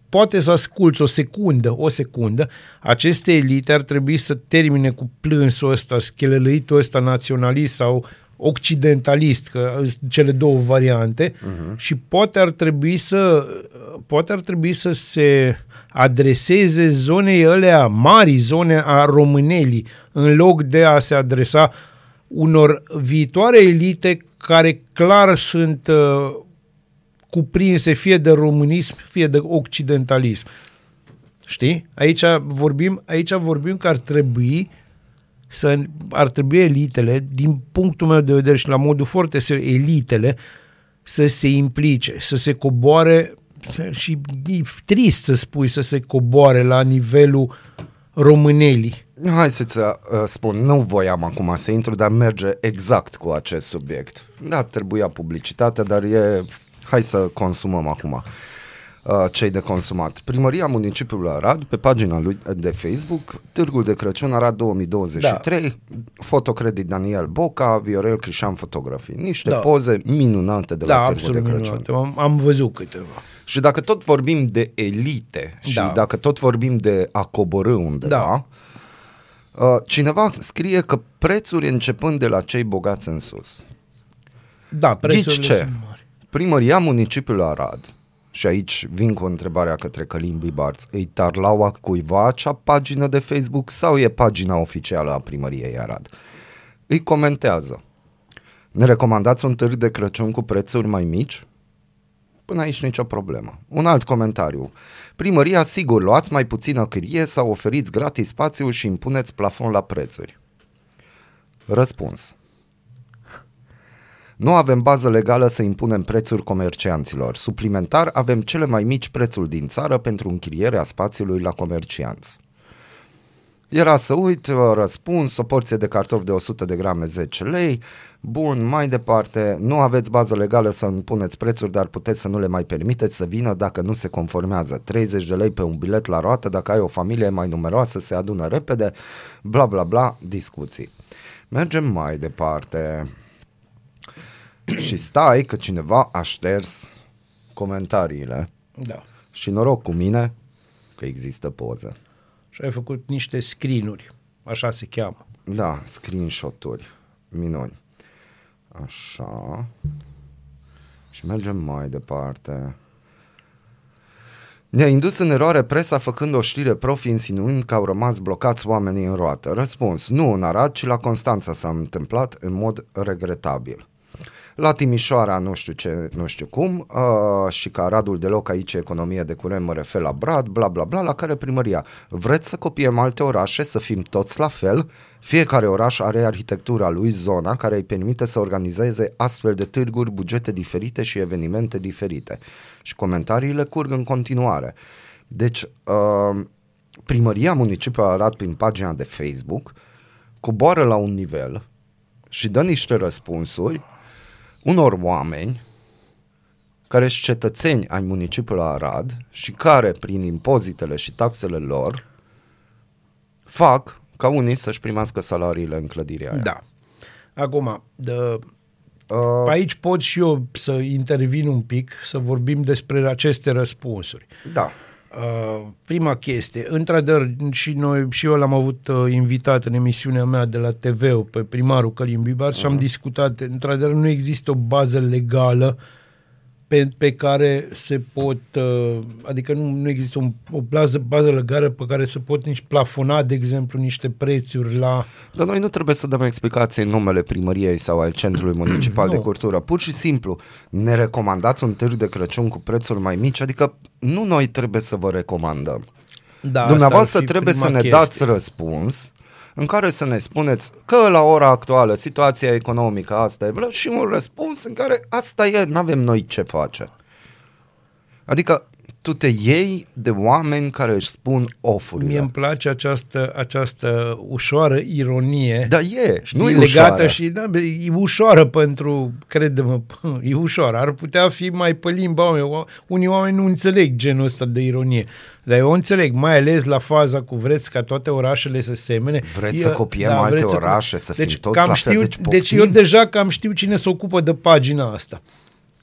poate să asculți o secundă, o secundă, aceste elite ar trebui să termine cu plânsul ăsta, schelelăitul ăsta naționalist sau occidentalist, că sunt cele două variante, uh-huh. și poate ar trebui să poate ar trebui să se adreseze zonei alea mari, zone a românelii, în loc de a se adresa unor viitoare elite care clar sunt uh, cuprinse fie de românism, fie de occidentalism. Știi? Aici vorbim, aici vorbim că ar trebui să ar trebui elitele, din punctul meu de vedere și la modul foarte serios, elitele să se implice, să se coboare și e trist să spui să se coboare la nivelul românelii. Hai să-ți uh, spun, nu voiam acum să intru, dar merge exact cu acest subiect. Da, trebuia publicitate, dar e... Hai să consumăm acum uh, cei de consumat. Primăria Municipiului Arad, pe pagina lui de Facebook, Târgul de Crăciun Arad 2023, da. fotocredit Daniel Boca, Viorel Crișan Fotografii. Niște Da. da. poze minunate de la Da, Târgul absolut de Crăciun. minunat. Am, am văzut câteva. Și dacă tot vorbim de elite și Da. dacă tot vorbim de a coborâ undeva, Da. uh, cineva scrie că prețuri începând de la cei bogați în sus. Da, prețurile Ghici ce? sunt mari. Primăria municipiului Arad, și aici vin cu întrebarea către Călim Bibarț, îi tarlaua cuiva acea pagină de Facebook sau e pagina oficială a primăriei Arad? Îi comentează. Ne recomandați un târg de Crăciun cu prețuri mai mici? Până aici nicio problemă. Un alt comentariu. Primăria, sigur, luați mai puțină chirie sau oferiți gratis spațiu și impuneți plafon la prețuri. Răspuns. Nu avem bază legală să impunem prețuri comercianților. Suplimentar, avem cele mai mici prețuri din țară pentru închirierea spațiului la comercianți. Era să uit, uh, răspuns, o porție de cartofi de 100 de grame 10 lei. Bun, mai departe, nu aveți bază legală să impuneți prețuri, dar puteți să nu le mai permiteți să vină dacă nu se conformează. 30 de lei pe un bilet la roată, dacă ai o familie mai numeroasă, se adună repede, bla bla bla, discuții. Mergem mai departe. Și stai că cineva a șters comentariile. Da. Și noroc cu mine că există poză. Și ai făcut niște screen-uri. Așa se cheamă. Da, screenshot-uri minuni. Așa. Și mergem mai departe. Ne-a indus în eroare presa făcând o știre profi insinuând că au rămas blocați oamenii în roată. Răspuns, nu în Arad, ci la Constanța s-a întâmplat în mod regretabil. La Timișoara nu știu ce, nu știu cum uh, și că Aradul deloc aici e economie de curent, mă refer la Brad, bla bla bla, la care primăria. Vreți să copiem alte orașe, să fim toți la fel? Fiecare oraș are arhitectura lui, zona care îi permite să organizeze astfel de târguri, bugete diferite și evenimente diferite. Și comentariile curg în continuare. Deci, uh, primăria municipiului Arad prin pagina de Facebook coboară la un nivel și dă niște răspunsuri unor oameni care sunt cetățeni ai municipiului Arad și care, prin impozitele și taxele lor, fac ca unii să-și primească salariile în clădirea aia. Da. Acum, de, Uh, aici pot și eu să intervin un pic, să vorbim despre aceste răspunsuri. da. Uh, prima chestie, într-adevăr, și noi și eu l-am avut uh, invitat în emisiunea mea de la TV pe primarul Călim Bibar uh-huh. și am discutat, într-adevăr nu există o bază legală pe, pe care se pot, uh, adică nu, nu există un, o bază, bază legală pe care se pot nici plafona, de exemplu, niște prețuri la... Dar noi nu trebuie să dăm explicații în numele primăriei sau al Centrului Municipal de Nu. Cultură. Pur și simplu, ne recomandați un târg de Crăciun cu prețuri mai mici? Adică nu noi trebuie să vă recomandăm. Da, asta Dumneavoastră ar fi trebuie să prima ne chestie. dați răspuns în care să ne spuneți că la ora actuală situația economică asta e bla, și un răspuns în care asta e, nu avem noi ce face. Adică tu te iei de oameni care își spun Mie ofurile. îmi place această, această ușoară ironie. Da, e, Știi, nu e legată ușoară. și da, be, e ușoară pentru, crede-mă, e ușoară. Ar putea fi mai pe limba oameni. O- Unii oameni nu înțeleg genul ăsta de ironie. Dar eu o înțeleg, mai ales la faza cu vreți ca toate orașele să semene. Vreți Eu- să copiem alte vreți să- orașe, să fim deci, toți cam la fel, știu, deci deci poftim? eu deja cam știu cine se ocupă de pagina asta.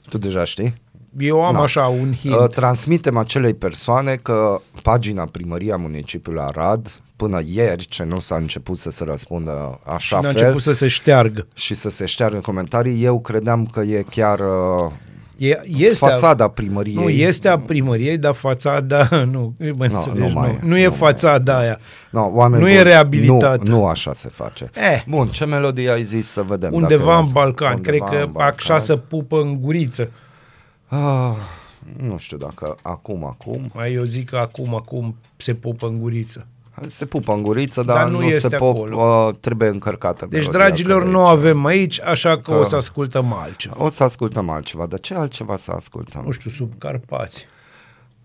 Tu deja știi? Eu am Da. așa un hint. Uh, transmitem acelei persoane că pagina primăria municipiului Arad până ieri, ce nu s-a început să se răspundă și așa n-a fel început să se șteargă. și să se șteargă în comentarii, eu credeam că e chiar uh, E, este a- fațada primăriei. Nu, este a primăriei, dar fațada, nu, mă Nu, înțelegi, nu nu, mai nu, e, e nu fațada aia. No, oameni nu e buni, reabilitată. Nu, nu așa se face. Eh. Bun, ce melodie ai zis să vedem? Undeva dacă- în Balcan, undeva cred că în Balcan. așa să pupă în guriță. Ah, nu știu dacă acum, acum. Mai eu zic că acum, acum se pupă în guriță. Se pupă în guriță, dar, Dar nu nu, se este pop, acolo. uh, trebuie încărcată. Deci, melodia dragilor, care nu aici. avem aici, așa că, Că- o să ascultăm altceva. O să ascultăm altceva, dar ce altceva să ascultăm? Nu știu, sub Carpați.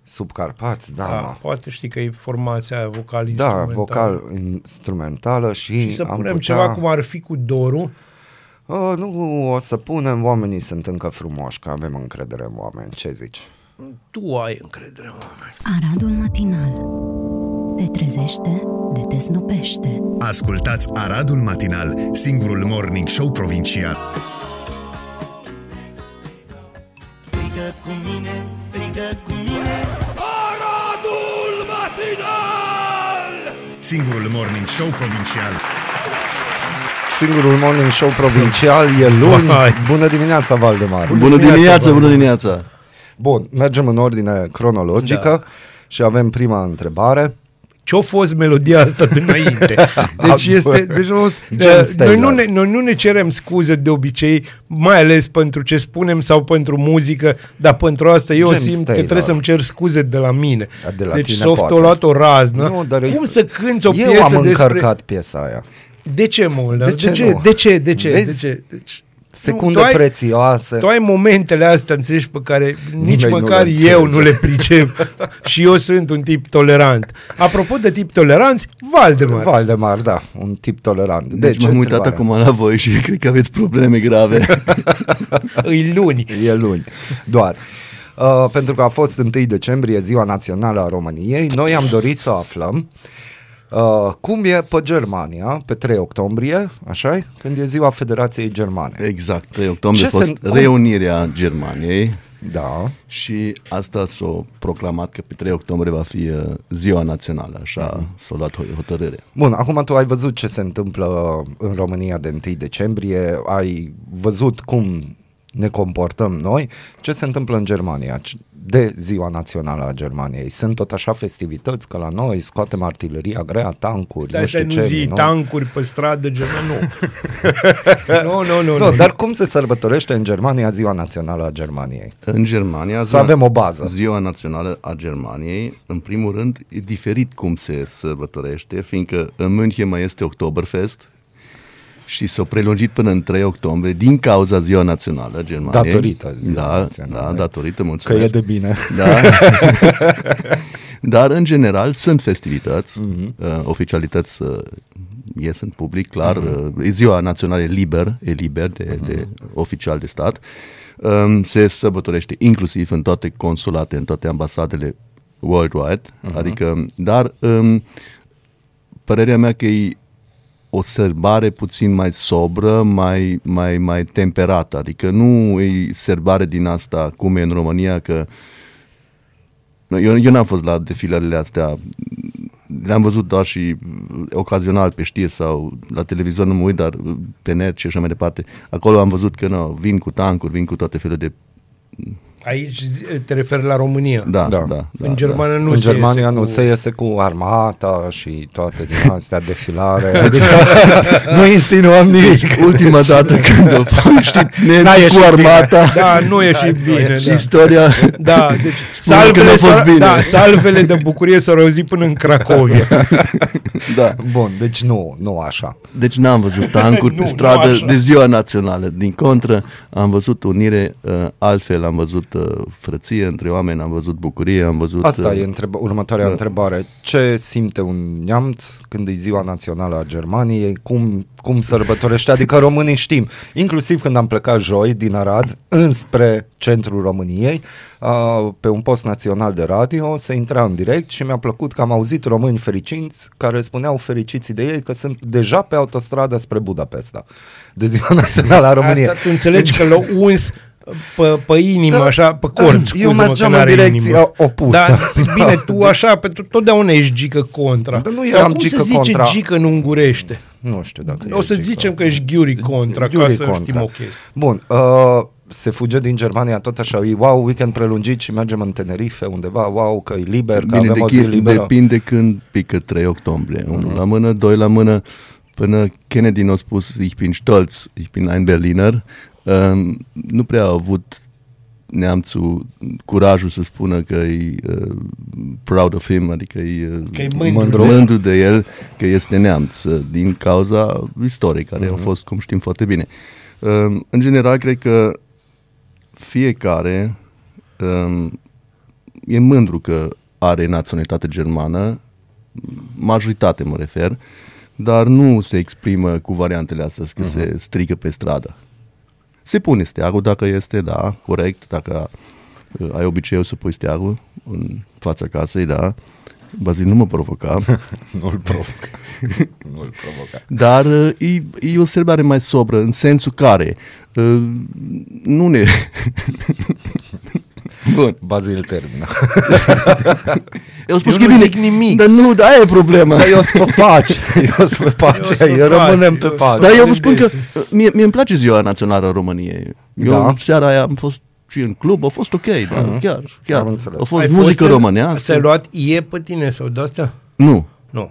Sub Carpați, da. Da, mă. poate știi că e formația aia vocal Da, instrumentală. vocal instrumentală și, Și să am punem putea... ceva cum ar fi cu Doru. Uh, nu, o să punem, oamenii sunt încă frumoși, că avem încredere în oameni, ce zici? Tu ai încredere în oameni. Aradul matinal. Te trezește, de te snopește. Ascultați Aradul Matinal, singurul morning show provincial. Strigă cu mine, strigă cu mine Aradul matinal Singurul morning show provincial. Singurul morning show provincial e luni. Vai. Bună dimineața, Valdemar! Bună dimineața, bună dimineața! Bun, mergem în ordine cronologică Da. și avem prima întrebare. Ce-a fost melodia asta dinainte? Deci este... Deci, o, James noi, nu Taylor. ne, noi nu ne cerem scuze de obicei, mai ales pentru ce spunem sau pentru muzică, dar pentru asta eu James simt că Taylor. trebuie să-mi cer scuze de la mine. Da, de la deci tine soft poate. o luat o raznă. Nu, dar Cum să cânti o Eu piesă am despre... încărcat piesa aia. De ce, mă? De De, ce ce, nu? de ce? De ce? De Vezi? ce? Deci, Secunde tu ai- prețioase. Tu ai momentele astea, înțelegi, pe care nici Nimeni nu măcar le eu înțelege. nu le pricep și eu sunt un tip tolerant. Apropo de tip toleranți, Valdemar. Valdemar, da, un tip tolerant. Deci m-am uitat întrebarea? acum la voi și cred că aveți probleme grave. Îi luni. E luni, doar. Uh, pentru că a fost 1 decembrie, ziua națională a României, noi am dorit să aflăm uh, cum e pe Germania, pe 3 octombrie, așa când e ziua Federației Germane. exact, 3 octombrie a Ce fost se- cum- reunirea Germaniei. Da, și asta s-a proclamat că pe 3 octombrie va fi uh, ziua națională, așa s-a luat ho- hotărâre. Bun, acum tu ai văzut ce se întâmplă în România de 1 decembrie, ai văzut cum ne comportăm noi, ce se întâmplă în Germania de ziua națională a Germaniei. Sunt tot așa festivități că la noi scoatem artileria grea, tancuri, Stai nu să știu nu ce. zi nu? tancuri pe stradă, gen, nu. nu, nu, nu. Nu, dar cum se sărbătorește în Germania ziua națională a Germaniei? În Germania, Să avem o bază. Ziua Națională a Germaniei, în primul rând, e diferit cum se sărbătorește, fiindcă în München mai este Oktoberfest și s-a prelungit până în 3 octombrie din cauza Ziua Națională a Germaniei. Datorită Ziua da, Naționale. Da, datorită, Că mulțumesc. e de bine. Da. Dar, în general, sunt festivități, Mhm. uh, oficialități uh, ies în public, clar. Mhm. Uh, Ziua Națională e liber, e liber de, de oficial de stat. Um, se sărbătorește inclusiv în toate consulate, în toate ambasadele worldwide, Mhm. adică, dar um, părerea mea că e o sărbare puțin mai sobră, mai, mai, mai temperată, adică nu e sărbare din asta cum e în România, că Eu, eu n-am fost la defilările astea. Le-am văzut doar și ocazional pe știri sau la televizor, nu mă uit, dar pe net și așa mai departe. Acolo am văzut că nu, vin cu tancuri, vin cu toate felurile de... Aici zi- te referi la România. Da, Da. da, da. da în Germană nu în se Germania iese nu cu... se iese cu armata și toate din astea defilare. Adică nu insinuăm nimic. Ultima dată când au ieșit N-a nemții ieșit cu armata, Bine. Da, nu e și bine. Da. istoria... Da, deci Spune că salvele, n-a fost s-au- bine. da, salvele de bucurie s-au auzit până în Cracovia. da. Bun, deci nu, nu așa. Deci n-am văzut tancuri Nu, pe nu stradă așa. de ziua națională. Din contră, am văzut unire uh, altfel, am văzut uh, frăție între oameni, am văzut bucurie, am văzut... Asta uh, e întreb- următoarea da. întrebare. Ce simte un neamț când e ziua națională a Germaniei? Cum, cum sărbătorește? Adică românii știm. Inclusiv când am plecat joi din Arad înspre centrul României, uh, pe un post național de radio, se intra în direct și mi-a plăcut că am auzit români fericiți care spuneau fericiții de ei că sunt deja pe autostradă spre Budapesta de ziua națională a României. Asta tu înțelegi că l-au uns pe, pe inimă, Da, așa, pe da, cord. eu scuze-mă, mergeam că în n-are direcția inimă. opusă. Da, bine, tu așa, pe tu totdeauna ești gică contra. Dar nu Sau eram cum gică se zice contra. gică în ungurește? Nu știu dacă O e să gică. zicem că ești ghiuri contra, ca Giuri să contra. știm o chestie. Bun, uh, se fuge din Germania tot așa, e wow, weekend prelungit și mergem în Tenerife undeva, wow, că e liber, că Bine, avem o zi de, liberă. depinde când pică 3 octombrie. Unul la mână, doi la mână. Până Kennedy n-a spus Ich bin stolz, ich bin ein Berliner, um, nu prea a avut neamțul curajul să spună că e uh, proud of him, adică e, uh, Că e mândru. mândru, mândru de el că este neamț, uh, din cauza istoriei care Mhm. au fost, cum știm foarte bine. Um, în general, cred că fiecare um, e mândru că are naționalitate germană, majoritate mă refer, dar nu se exprimă cu variantele astea, că se strică pe stradă. Se pune steagul dacă este, da, corect, dacă uh, ai obiceiul să pui steagul în fața casei, da, Bazil, nu mă provoca, Nu-l provoc. Nu-l provoca. dar uh, e, e o sărbare mai sobră, în sensul care uh, nu ne... Bun. Bazil termină. Eu spus Eu că e nu bine, zic nimic. Dar nu, da, aia e problema. Dar eu sunt pe pace. Eu sunt pe pace. Eu sunt pe Eu rămânem pace. pe Eu pace. Dar eu vă Vedeți. spun că uh, mie, mie îmi place ziua națională a României. Eu Da. seara aia am fost și în club, a fost ok, da, chiar, chiar. Am înțeles. A fost Ai muzică în- românească. Ți-ai luat ie pe tine sau de-astea? Nu, Nu.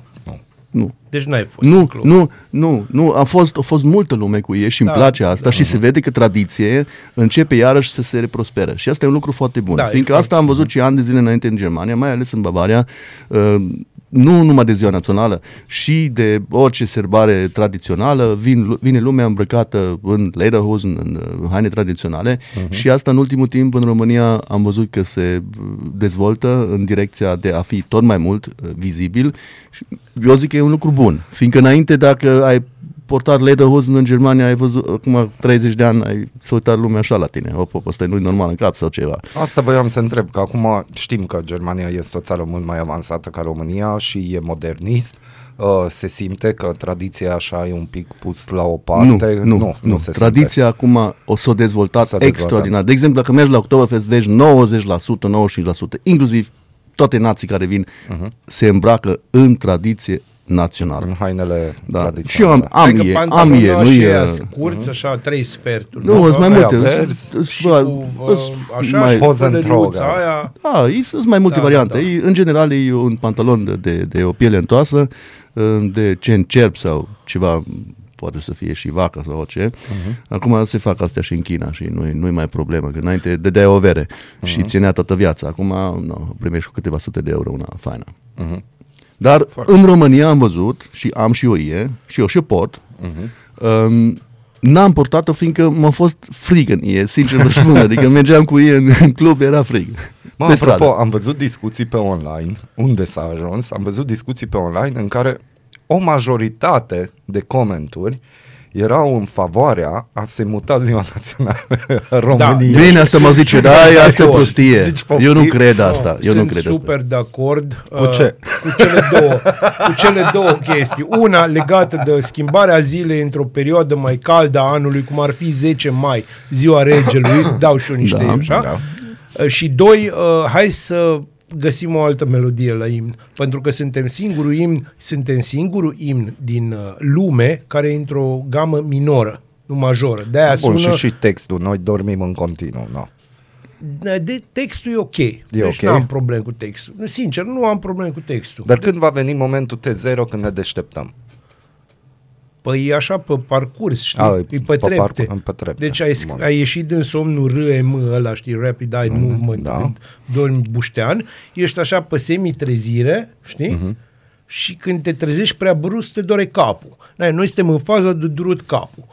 Nu. Deci n-ai fost Nu, în club. nu, nu, nu, a fost, a fost multă lume cu ei și îmi Da, place asta și se vede că tradiție începe iarăși să se reprosperă și asta e un lucru foarte bun, Da, e fiindcă foarte asta am văzut și ani de zile înainte în Germania, mai ales în Bavaria, uh, nu numai de ziua națională, și de orice serbare tradițională, vin, vine lumea îmbrăcată în lederhosen, în uh, haine tradiționale. Și asta în ultimul timp în România am văzut că se uh, dezvoltă în direcția de a fi tot mai mult uh, vizibil. Și eu zic că e un lucru bun, fiindcă înainte dacă ai portat lederhosen în Germania, ai văzut acum 30 de ani, ai să uitat lumea așa la tine. Op, op, ăsta nu-i normal în cap sau ceva. Asta voiam să întreb, că acum știm că Germania este o țară mult mai avansată ca România și e modernist. Uh, se simte că tradiția așa e un pic pus la o parte? nu, nu, nu, nu nu. se Tradiția acum o s-a dezvoltat S-a dezvoltat. extraordinar. De exemplu, dacă mergi la Oktoberfest, vezi 90%, 95%, inclusiv toate nații care vin, Mhm. se îmbracă în tradiție simte națională. în hainele Da. Și eu tradiționale. am, am Adică e, am pantaloni e, nu și e... aia scurți, așa, trei sferturi. Nu, sunt mai Aia multe. verzi sunt- Și sunt- cu, sunt uh, așa, mai- și cu Hosentroga. pălăriuța aia. Da, e- sunt mai multe Da, variante. da, da. E, în general e un pantalon de, de, de o piele întoasă, uh, de cen cerb sau ceva, poate să fie și vacă sau orice. Uh-huh. Acum se fac astea și în China și nu e, nu e mai problemă, că înainte dădeai o vere uh-huh. și ținea toată viața. Acum no, primești cu câteva sute de euro una faină. Mhm. Dar în România am văzut și am și o ie și eu și o pot. Uh-huh. Um, N-am portat-o fiindcă m-a fost frig în ie, sincer vă spun. Adică mergeam cu ie în, în club, era frig. Mă, Pe apropo, stradă. am văzut discuții pe online, unde s-a ajuns, am văzut discuții pe online în care o majoritate de comenturi erau în favoarea a se muta ziua națională a României. Da, Bine, asta mă zice, da, e asta e acord. prostie. Zici Eu nu poftim? cred asta. Eu nu Sunt cred super asta. de acord Cu ce? cu cele două, cu cele două chestii. Una legată de schimbarea zilei într-o perioadă mai caldă a anului, cum ar fi 10 mai, ziua regelui, dau și eu niște Da, așa. da. Uh, Și doi, uh, hai să găsim o altă melodie la imn, pentru că suntem singurul imn, suntem singurul imn din uh, lume care e într-o gamă minoră, nu majoră. De-aia Bun, sună... și și textul, noi dormim în continuu, no. De, textul e ok. E deci ok? nu am problem cu textul. Sincer, nu am problem cu textul. Dar când va veni momentul T0 când ne deșteptăm? Păi e așa pe parcurs, știi? A, e pe pe trepte. parcur- pe trepte. Deci ai, Bun. ai ieșit din somnul REM ăla, știi, Rapid Eye Movement, da. când dormi buștean, ești așa pe semi-trezire, știi? Mhm. Și când te trezești prea brusc, te dore capul. Noi, noi suntem în faza de durut capul.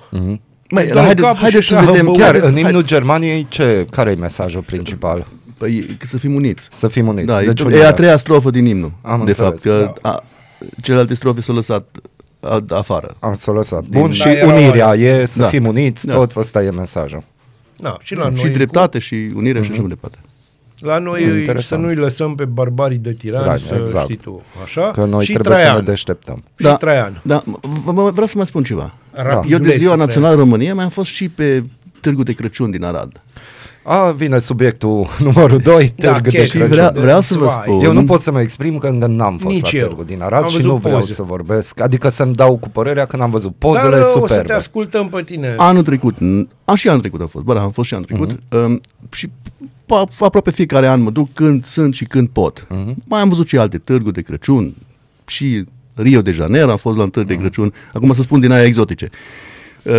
Măi, Doar haideți, capul haideți și să să vedem băut. chiar. Chiar, în hai- imnul Germaniei, ce, care e mesajul principal? Păi, să fim uniți. Să fim uniți. Da, Deci e, unirea. e a treia strofă din imnul, Am de înțeles, fapt, că da. a, celelalte strofe s-au lăsat a, afară. Am să o lăsat. Bun, Din- și Da, era- unirea e să Da. fim uniți, Da. toți, ăsta e mesajul. Da, și la noi, și dreptate și unire și așa mai departe. La noi Mm, e să interesant. nu-i lăsăm pe barbarii de tirani, Right, să exact. știi tu, așa? Că noi și trebuie Traian. să ne deșteptăm. Și Traian. Da, v- v- vreau să mai spun ceva. Rapid, Eu de Leț, ziua Traian. națională României mai am fost și pe Târgul de Crăciun din Arad. A, vine subiectul numărul 2, Da, târg de Chet. Și Crăciun. vrea, de vreau să vă Zvai. spun... Eu nu pot să mă exprim că încă n-am fost Nici la eu. târgul din Arad Am și văzut nu vreau poze. să vorbesc. Adică să-mi dau cu părerea că n-am văzut pozele Dar uh, o să te superbe. ascultăm pe tine. Anul trecut, n- a, și anul trecut am fost, bă, da, am fost și anul trecut Mhm. uh-huh. um, și pa- aproape fiecare an mă duc când sunt și când pot. Mhm. Uh-huh. Mai am văzut și alte târguri de Crăciun și Rio de Janeiro am fost la un târg Mhm. de Crăciun, acum să spun din aia exotice. Uh,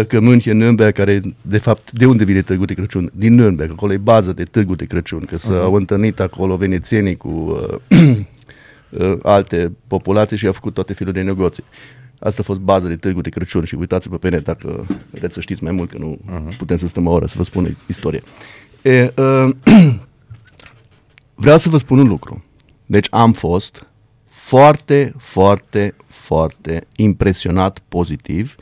Că München, Nürnberg, care de fapt, de unde vine târgul de Crăciun? Din Nürnberg, acolo e bază de târgul de Crăciun, că Mhm. s-au întâlnit acolo venețienii cu uh, uh, alte populații și au făcut toate felul de negoții. Asta a fost baza de târgul de Crăciun și uitați-vă pe net dacă vreți să știți mai mult, că nu uh-huh. putem să stăm o oră să vă spun istorie. E, uh, vreau să vă spun un lucru. Deci am fost foarte, foarte, foarte impresionat pozitiv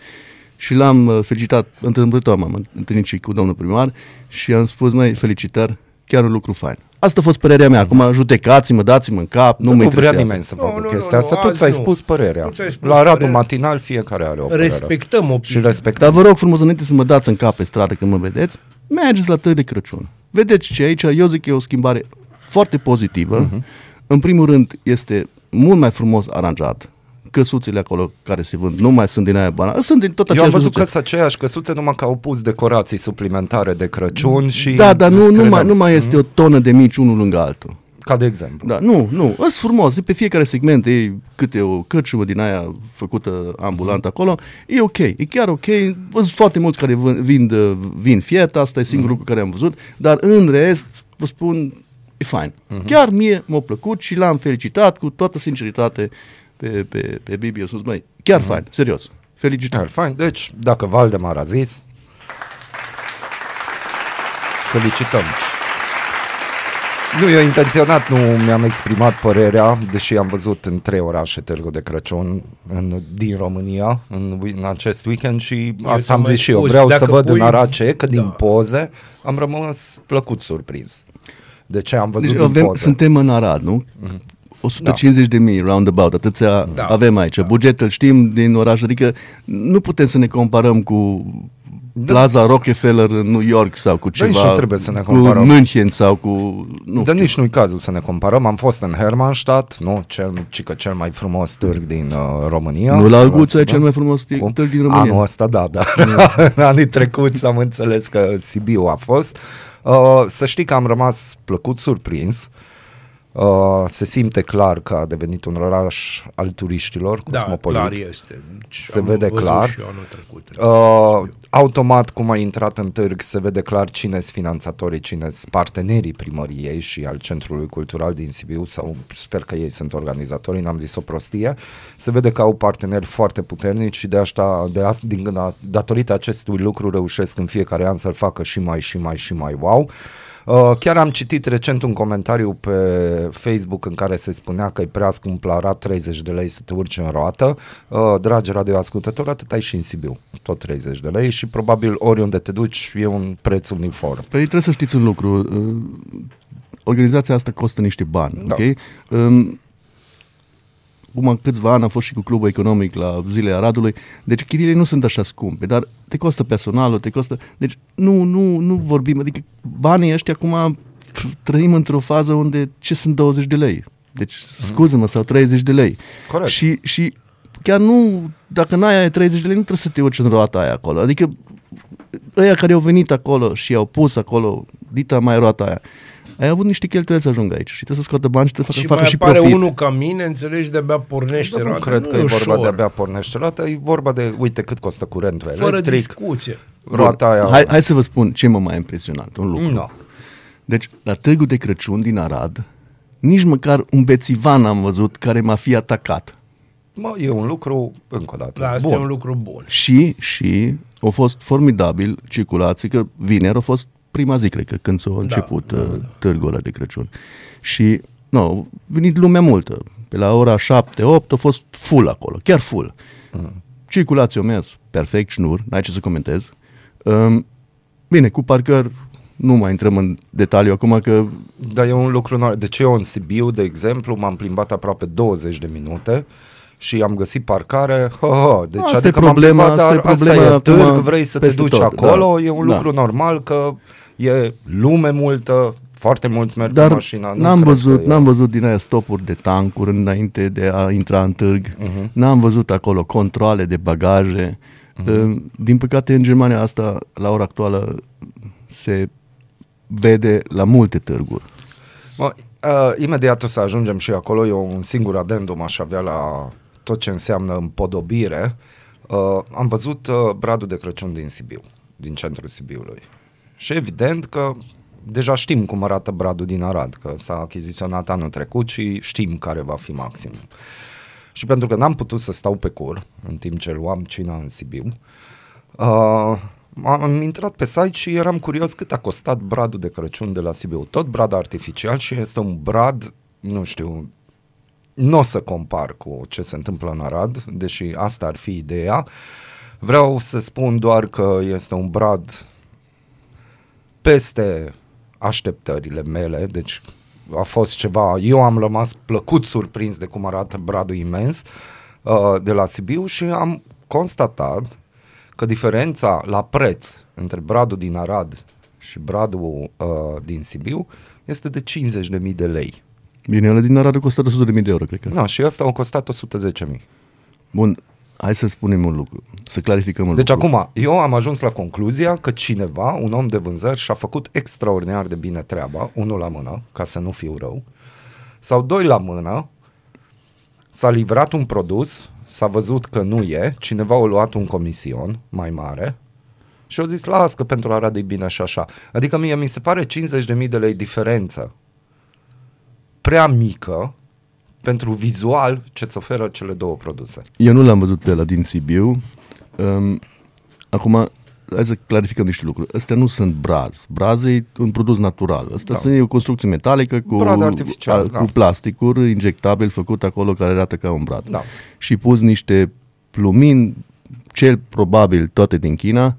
și l-am uh, felicitat, întâmplător m-am întâlnit și cu domnul primar și am spus, mai felicitări, chiar un lucru fain. Asta a fost părerea mea. Acum judecați-mă, dați-mă în cap, nu mă Nu vrea interesează. nimeni să Nu, facă nu, chestia nu, asta. nu, Tu azi ți-ai nu. spus părerea. Tu ți-ai spus La Radu părerea. Matinal fiecare are o părere. Respectăm Și opinia. respectăm. Dar vă rog frumos, înainte să mă dați în cap pe stradă când mă vedeți, mergeți la tăi de Crăciun. Vedeți ce aici, eu zic că e o schimbare foarte pozitivă. Uh-huh. În primul rând, este mult mai frumos aranjat. Căsuțele acolo care se vând nu mai sunt din aia banale, sunt din tot Eu am aceeași văzut că căsuțe. sunt aceeași căsuțe, numai că au pus decorații suplimentare de Crăciun și... Da, dar nu, nu, credeam. mai, nu mai este o tonă de mici unul lângă altul. Ca de exemplu. Da, nu, nu, ăs frumos, pe fiecare segment e câte o cărciumă din aia făcută ambulant acolo, e ok, e chiar ok, sunt foarte mulți care vând, vind uh, vin fiet, asta e singurul lucru care am văzut, dar în rest, vă spun, e fain. Chiar mie m-a plăcut și l-am felicitat cu toată sinceritate pe, pe, pe Bibi, eu spus, măi, chiar fain, serios, felicitări. Chiar, fain. Deci, dacă Valdemar a zis, felicităm. Nu, eu intenționat nu mi-am exprimat părerea, deși am văzut în trei orașe Târgu de Crăciun în, din România în, în acest weekend și Eu asta ți-am am mai zis și eu. spus, Vreau să dacă văd pui- în Arad ce e, că din Da. poze am rămas plăcut surprins. De ce am văzut Deci din avem, poze. suntem în Arad, nu? 150 de mii roundabout, atâția Da. avem aici. Bugetul știm din oraș, adică nu putem să ne comparăm cu Plaza Rockefeller în New York sau cu Da, nici ceva, nu trebuie să ne cu comparăm. München sau cu... Nu Dar știu. nici nu-i cazul să ne comparăm. Am fost în Hermannstadt, nu? Cel, cică cel mai frumos târg din uh, România. Nu la Vreau Alguța să e cel văd. mai frumos târg Cum? târg din România. Anul ăsta, da, da. în anii trecuți am înțeles că Sibiu a fost. Uh, să știi că am rămas plăcut surprins. Uh, se simte clar că a devenit un oraș al turiștilor, Da, cosmopolit. clar este. Deci Se am vede văzut clar. Și eu anul trecut. Uh, automat, cum ai intrat în târg, se vede clar cine sunt finanțatorii, cine sunt partenerii primăriei și al Centrului Cultural din Sibiu, sau sper că ei sunt organizatorii, n-am zis o prostie. Se vede că au parteneri foarte puternici și de asta, de asta din, datorită acestui lucru reușesc în fiecare an să-l facă și mai, și mai, și mai wow. Uh, chiar am citit recent un comentariu pe Facebook în care se spunea că e prea scump la Arad 30 de lei să te urci în roată. Uh, dragi radioascultători, atât ai și în Sibiu, tot 30 de lei și probabil oriunde te duci e un preț uniform. Păi trebuie să știți un lucru. uh, Organizația asta costă niște bani, Da. ok? Um, Acum câțiva ani am fost și cu clubul economic la zilele Aradului, deci chiriile nu sunt așa scumpe, dar te costă personalul, te costă... Deci nu, nu, nu vorbim, adică banii ăștia acum trăim într-o fază unde ce sunt 20 de lei? Deci, scuză-mă, sau 30 de lei. Corect. Și, și chiar nu, dacă n-ai aia 30 de lei, nu trebuie să te urci în roata aia acolo. Adică ăia care au venit acolo și au pus acolo, dita mai roata aia, ai avut niște cheltuieli să ajungă aici și trebuie să scoată bani și trebuie să Și facă mai și apare profit. unul ca mine, înțelegi, de-abia pornește Dar nu roata. cred că e e vorba ușor. de abia pornește roata, e vorba de, uite cât costă curentul Fără electric, discuție. roata aia... Hai, hai să vă spun ce mă mai impresionat, un lucru. No. Deci, la târgul de Crăciun din Arad, nici măcar un bețivan am văzut care m-a fi atacat. Mă, e un lucru, încă o dată, Da, asta bun. e un lucru bun. Și, și, a fost formidabil circulație, că vineri a fost prima zi, cred că, când s-a început da, da, târgul ăla de Crăciun. Și, nu, a venit lumea multă. Pe la ora 7-8 a fost full acolo, chiar full. Circulația a mers perfect, șnur, n-ai ce să comentez. Um, bine, cu parcări nu mai intrăm în detaliu acum că Dar e un lucru normal. Deci eu în Sibiu, de exemplu, m-am plimbat aproape 20 de minute și am găsit parcare. Ha, ha. Deci Asta e adică m-am problema, plimbat, asta e dar problema asta e târg, acum vrei să te peste duci tot, acolo, da. e un Da. lucru normal că e lume multă, foarte mulți merg Dar cu mașina. Nu n-am cred văzut, că e- n-am văzut din aia stopuri de tancuri înainte de a intra în târg. Mhm. N-am văzut acolo controle de bagaje. Mhm. Uh, Din păcate, în Germania asta, la ora actuală, se vede la multe târguri. Mă, uh, imediat o să ajungem și acolo, eu un singur adendum aș avea la tot ce înseamnă împodobire. Uh, am văzut uh, bradul de Crăciun din Sibiu, din centrul Sibiului. Și evident că deja știm cum arată bradul din Arad, că s-a achiziționat anul trecut și știm care va fi maxim. Și pentru că n-am putut să stau pe cur în timp ce luam cina în Sibiu, uh, am intrat pe site și eram curios cât a costat bradul de Crăciun de la Sibiu. Tot brad artificial și este un brad, nu știu, nu o să compar cu ce se întâmplă în Arad, deși asta ar fi ideea. Vreau să spun doar că este un brad peste așteptările mele, deci a fost ceva, eu am rămas plăcut surprins de cum arată bradul imens uh, de la Sibiu și am constatat că diferența la preț între bradul din Arad și bradul uh, din Sibiu este de 50.000 de lei. Bine, ăla din Arad a costat 100.000 de euro, cred că. Na, și asta a costat 110.000. Bun, hai să spunem un lucru, să clarificăm un Deci lucru. acum, eu am ajuns la concluzia că cineva, un om de vânzări, și-a făcut extraordinar de bine treaba, unul la mână, ca să nu fiu rău, sau doi la mână, s-a livrat un produs, s-a văzut că nu e, cineva a luat un comision mai mare și au zis, las că pentru Arad e bine și așa. Adică mie mi se pare 50.000 de lei diferență prea mică pentru vizual ce-ți oferă cele două produse. Eu nu l-am văzut pe ăla din Sibiu. Um, acum, hai să clarificăm niște lucruri. Astea nu sunt braz. Braz e un produs natural. Asta Da. da. sunt o construcție metalică cu, Brad artificial, a- da. cu plasticuri injectabil făcut acolo care arată ca un brad. Da. Și pus niște plumini, cel probabil toate din China,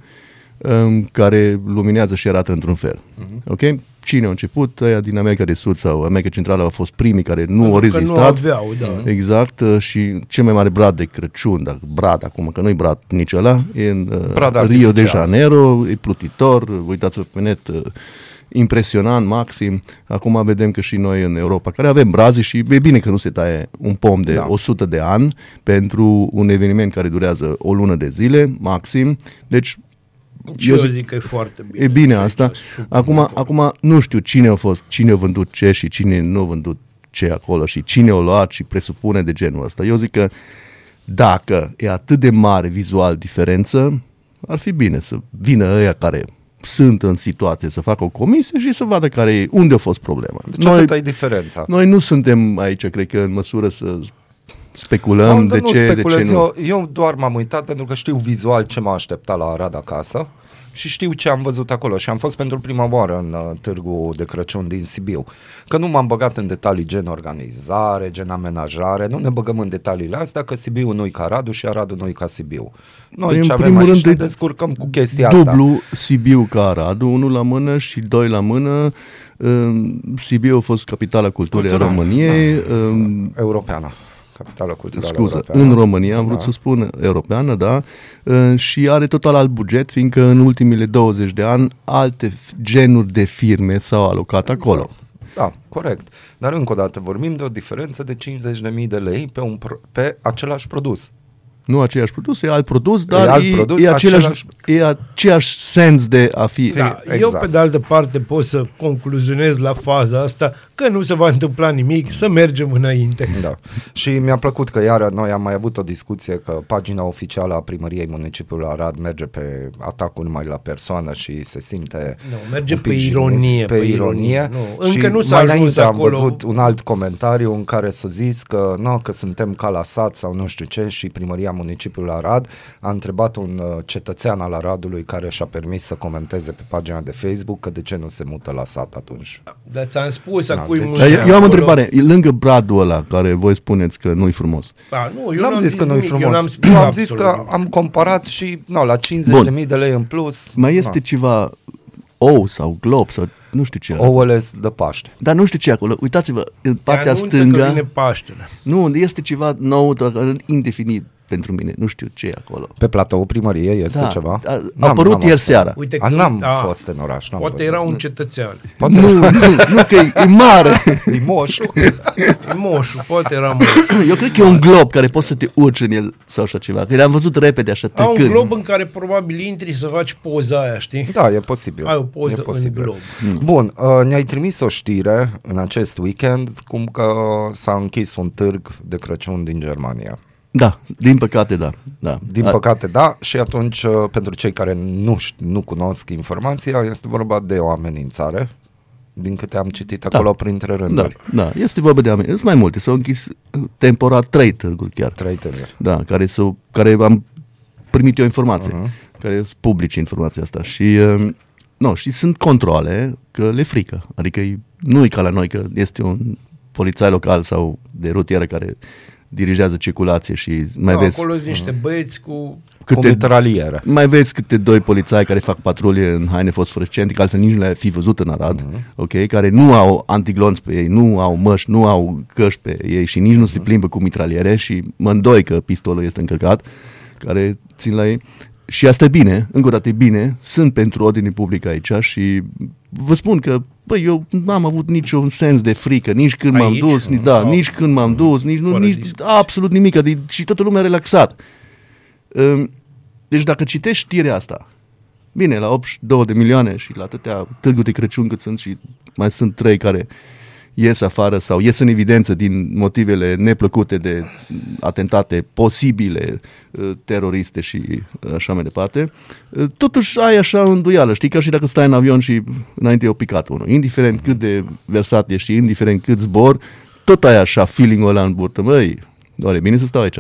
um, care luminează și arată într-un fel. Mhm. Ok? Cine a început? Aia din America de Sud sau America Centrală au fost primii care nu au Pentru că rezistat. Nu aveau, da. Exact, uh, și cel mai mare brad de Crăciun, dar brad acum, că nu-i brad nici ăla, e în uh, Brad Rio de artificial. Janeiro, e plutitor, uh, uitați-vă pe net, uh, impresionant, maxim. Acum vedem că și noi în Europa, care avem brazi și e bine că nu se taie un pom de Da. da. 100 de ani pentru un eveniment care durează o lună de zile, maxim. Deci Și eu, zic că e foarte bine. E bine Deci, asta. super Acum, bun. acum nu știu cine a fost, cine a vândut ce și cine nu a vândut ce acolo și cine a luat și presupune de genul ăsta. Eu zic că dacă e atât de mare vizual diferență, ar fi bine să vină ăia care sunt în situație să facă o comisie și să vadă care e, unde a fost problema. Deci noi, atâta e diferența. noi nu suntem aici, cred că, în măsură să speculăm Nu, de nu ce, de speculez, ce nu. Eu, eu doar m-am uitat pentru că știu vizual ce m-a așteptat la Arad acasă și știu ce am văzut acolo și am fost pentru prima oară în uh, târgul de Crăciun din Sibiu. Că nu m-am băgat în detalii gen organizare, gen amenajare, nu ne băgăm în detaliile astea că Sibiu nu-i ca Aradu și Aradu nu-i ca Sibiu. Noi Păi, în ce avem primul aici rând, ne e descurcăm cu chestia asta. Dublu Sibiu ca Aradu, unul la mână și doi la mână. Um, Sibiu a fost capitala culturii a Cultural, României. Um, Europeană. Capitală culturală Scuză, europeană. în România, am vrut Da. să spun europeană, da, uh, și are total alt buget, fiindcă în ultimile 20 de ani alte f- genuri de firme s-au alocat acolo. Da, corect. Dar încă o dată vorbim de o diferență de 50.000 de lei pe, un pro- pe același produs. Nu același produs, e alt produs, dar alt e, produs, e, același, același- e aceeași sens de a fi. Da, Exact. Eu, pe de altă parte, pot să concluzionez la faza asta că nu se va întâmpla nimic, să mergem înainte. Da. Și mi-a plăcut că iară noi am mai avut o discuție că pagina oficială a primăriei municipiului Arad merge pe atacul numai la persoană și se simte Nu, merge un pic pe jignit, ironie, Pe, pe ironie. ironie. Nu, încă Și nu s-a mai ajuns înainte am acolo. văzut un alt comentariu în care s-a zis că, no, că suntem ca la sat sau nu știu ce și primăria municipiului Arad a întrebat un uh, cetățean al Aradului care și-a permis să comenteze pe pagina de Facebook că de ce nu se mută la sat atunci. Dar ți-am spus Da, da, acum deci- un Dar eu, an eu am o acolo- întrebare. E lângă bradul ăla, care voi spuneți că nu-i frumos. Da, nu, eu Eu n-am zis că nu-i nimic, eu frumos. n-am spus Eu am zis absolut că nimic. am comparat și no, la 50.000 Bun. de lei în plus. Mai este ceva ou sau glob sau nu știu ce. no, ouăle de Paște. Dar nu știu ce e acolo. Uitați-vă, în Te partea anunță Că stângă... vine Paștele. Nu, este ceva nou, doar indefinit pentru mine. Nu știu ce e acolo. Pe platou primăriei este Da, ceva? a- a N-am- apărut n-am ieri fost. seara. Uite A, că, n-am da, fost în oraș. N-am Poate văzut. era un cetățean. Poate Nu, nu, nu că e, e mare. e moșul. E moșul, poate era moșul. Eu cred că e un glob care poți să te urci în el sau așa ceva. Că le-am văzut repede așa Au un trecând. glob în care probabil intri să faci poza aia, știi? Da, e posibil. Ai o poză e posibil. în glob. Bun, uh, ne-ai trimis o știre în acest weekend cum că s-a închis un târg de Crăciun din Germania. Da, din păcate da. da. Din A- păcate, da, și atunci, uh, pentru cei care nu, șt- nu cunosc informația, este vorba de o amenințare, din câte am citit acolo printre Da, rânduri. da, este vorba de oameni. Sunt mai multe. S-au închis uh, temporar trei târguri chiar. Trei tânări. Da, care, s-au, care am primit eu informație, Mhm. uh-huh. care sunt publice informația asta. Și, uh, no, și sunt controle că le frică. Adică e- nu e ca la noi că este un polițai local sau de rutieră care dirigează circulație și mai da, vezi Acolo sunt niște băieți cu... Cu câte, mitralieră. mai vezi câte doi polițai care fac patrulie în haine fosforescente, că altfel nici nu le-ai fi văzut în Arad, Mhm. uh-huh. ok, care nu au antiglonți pe ei, nu au măști, nu au căști pe ei și nici nu se plimbă cu mitraliere și mă îndoi că pistolul este încărcat, care țin la ei. Și asta e bine, încă o dată e bine, sunt pentru ordine publică aici și vă spun că, băi, eu n-am avut niciun sens de frică, nici când m-am Aici? dus, nici, da, Sau- nici când m-am dus, nici, nu, Fără nici discuție. absolut nimic, adică, și toată lumea relaxat. Hm, Deci dacă citești știrea asta, bine, la 82 de milioane și la atâtea târguri de Crăciun cât sunt și mai sunt trei care ies afară sau ies în evidență din motivele neplăcute de atentate posibile uh, teroriste și uh, așa mai departe, uh, totuși ai așa îndoială, știi, ca și dacă stai în avion și înainte e o picat unul. Indiferent cât de versat ești și indiferent cât zbor, tot ai așa feeling-ul ăla în burtă, măi, doare, bine să stau aici.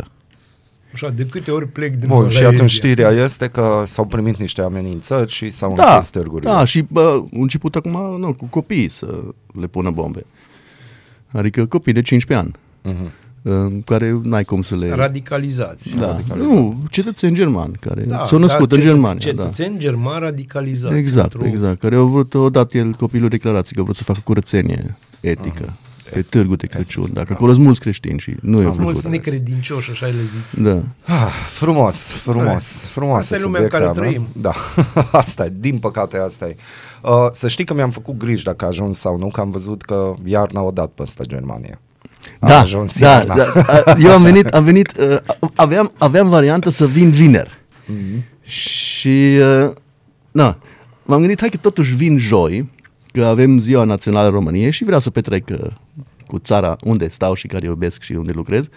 Așa, de câte ori plec din Bun, și Malaysia. atunci știrea este că s-au primit niște amenințări și s-au Da, închis târgurile. da, și bă, au început acum nu, cu copiii să le pună bombe. Adică copii de 15 ani, Mhm. uh, care n-ai cum să le... Radicalizați. da, nu, cetățeni germani care Da, s-au născut dar în cet- Germania. Da. Cetățeni germani radicalizați. Exact, într-o- exact. Care au vrut, au dat el copilul declarații că au vrut să facă curățenie etică pe târgul de Crăciun. Dacă acolo sunt mulți creștini și nu e Sunt mulți plăcut. necredincioși, așa le zic. Da. Ah, frumos, frumos, frumos. Asta e lumea în care trăim. Da, asta e, din păcate asta e. Uh, să știi că mi-am făcut griji dacă a ajuns sau nu, că am văzut că iarna o dat peste Germania. A Da, ajuns da, iarna. da, a- eu am venit, am venit, uh, aveam, aveam varianta să vin vineri. Mhm. Și, uh, na, m-am gândit, hai că totuși vin joi, că avem ziua națională a României și vreau să petrec uh, cu țara unde stau și care iubesc și unde lucrez,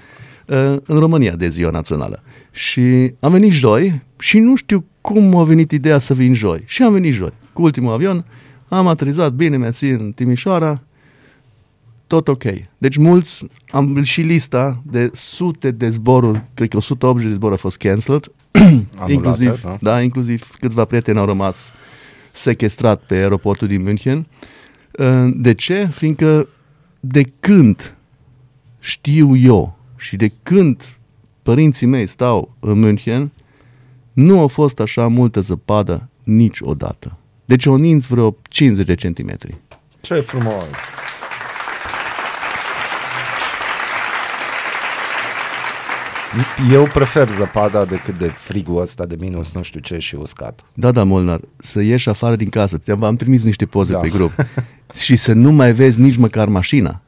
uh, în România de ziua națională. Și am venit joi și nu știu cum a venit ideea să vin joi. Și am venit joi, cu ultimul avion, am aterizat bine, mersi, în Timișoara, tot ok. Deci mulți, am și lista de sute de zboruri, cred că 180 de zboruri au fost cancelled, inclusiv, da? da, inclusiv câțiva prieteni au rămas sequestrat pe aeroportul din München. Uh, De ce? Fiindcă de când știu eu și de când părinții mei stau în München, nu a fost așa multă zăpadă niciodată. Deci o ninț vreo 50 de centimetri. Ce frumos! Eu prefer zăpada decât de frigul ăsta de minus nu știu ce și uscat. Da, da, Molnar, să ieși afară din casă. Ți-am am trimis niște poze Da. pe grup. și să nu mai vezi nici măcar mașina.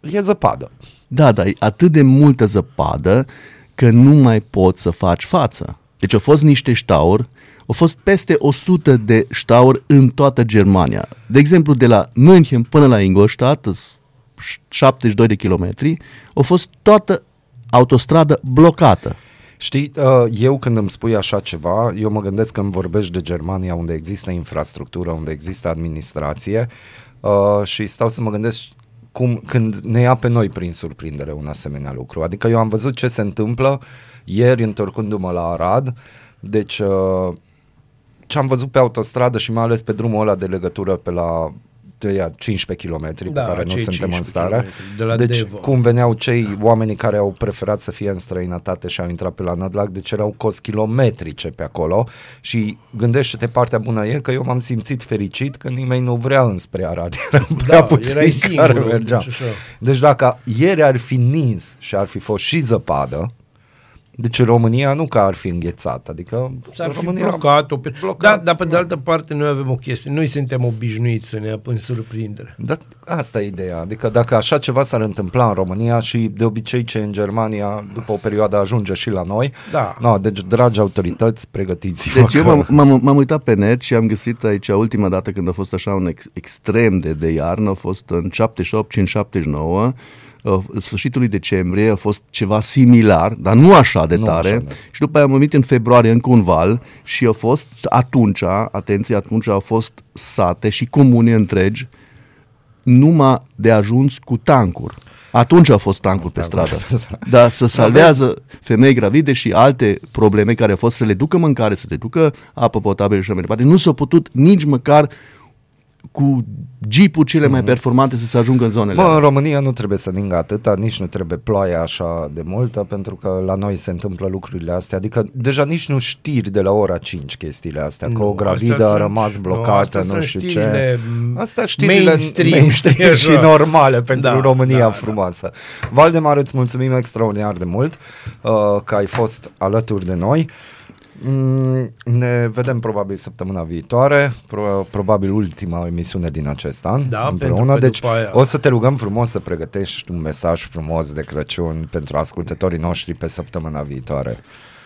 E zăpadă. Da, da, e atât de multă zăpadă că nu mai poți să faci față. Deci au fost niște ștauri, au fost peste 100 de ștauri în toată Germania. De exemplu, de la München până la Ingolstadt, îs 72 de kilometri, a fost toată autostradă blocată. Știi, uh, eu când îmi spui așa ceva, eu mă gândesc că îmi vorbești de Germania unde există infrastructură, unde există administrație uh, și stau să mă gândesc cum, când ne ia pe noi prin surprindere un asemenea lucru. Adică eu am văzut ce se întâmplă ieri întorcându-mă la Arad, deci uh, ce am văzut pe autostradă și mai ales pe drumul ăla de legătură pe la de ea 15 km pe Da, care nu cei suntem în 15 stare. kilometri, de la deci Devo. cum veneau cei oamenii care au preferat să fie în străinătate și au intrat pe la Nădlac, deci erau cozi kilometrice pe acolo și gândește-te partea bună e că eu m-am simțit fericit că nimeni nu vrea înspre Arad, eram prea Da, puțini erai singur, care mergeau. deci așa. Deci dacă ieri ar fi nins și ar fi fost și zăpadă, deci România nu că ar fi înghețată, adică S-ar România... Fi blocat, o... blocat, da, dar pe de da. altă parte noi avem o chestie, noi suntem obișnuiți să ne apăm surprindere. Da, asta e ideea, adică dacă așa ceva s-ar întâmpla în România și de obicei ce în Germania după o perioadă ajunge și la noi, da. no, deci dragi autorități, pregătiți Deci că... eu m-am, m-am, m-am uitat pe net și am găsit aici ultima dată când a fost așa un ex- extrem de, de iarnă, a fost în 78, 579, Uh, sfârșitului decembrie a fost ceva similar, dar nu așa de nu tare. Așa. Și după aia am venit în februarie încă un val și a fost atunci, atenție, atunci au fost sate și comune întregi numai de ajuns cu tancuri. Atunci a fost tancul pe stradă. Dar să salvează femei gravide și alte probleme care au fost să le ducă mâncare, să le ducă apă potabilă și așa mai departe. Nu s-a putut nici măcar cu jeepul cele mai performante să se ajungă în zonele Bă, în alea. România nu trebuie să ningă atâta, nici nu trebuie ploaia așa de multă, pentru că la noi se întâmplă lucrurile astea. Adică deja nici nu știri de la ora 5 chestiile astea, că Nu, o gravidă astea a sunt- rămas nu, blocată, astea nu, sunt știu ce. știrile, m, Asta știrile mainstream, mainstream știi, și așa. normale pentru Da, România da, da. frumoasă. Valdemar, îți mulțumim extraordinar de mult uh, că ai fost alături de noi. Mm, ne vedem probabil săptămâna viitoare, pro- probabil ultima emisiune din acest an Da, împreună. pentru că Deci după aia- o să te rugăm frumos să pregătești un mesaj frumos de Crăciun pentru ascultătorii noștri pe săptămâna viitoare.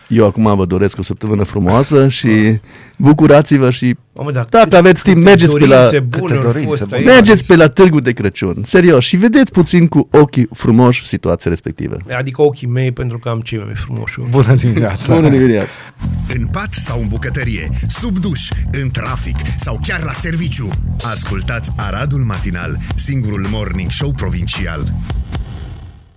Eu acum vă doresc o săptămână frumoasă și bucurați-vă și Mamă, dar dacă câte- aveți timp, câte mergeți pe la, dorințe bune câte au dorințe fost bune. aici. mergeți pe la târgul de Crăciun, serios, și vedeți puțin cu ochii frumoși situația respectivă. Adică ochii mei, pentru că am cei mai frumoși. ochi. Bună dimineața! Bună dimineața! În pat sau în bucătărie, sub duș, în trafic sau chiar la serviciu. Ascultați Aradul Matinal, singurul morning show provincial.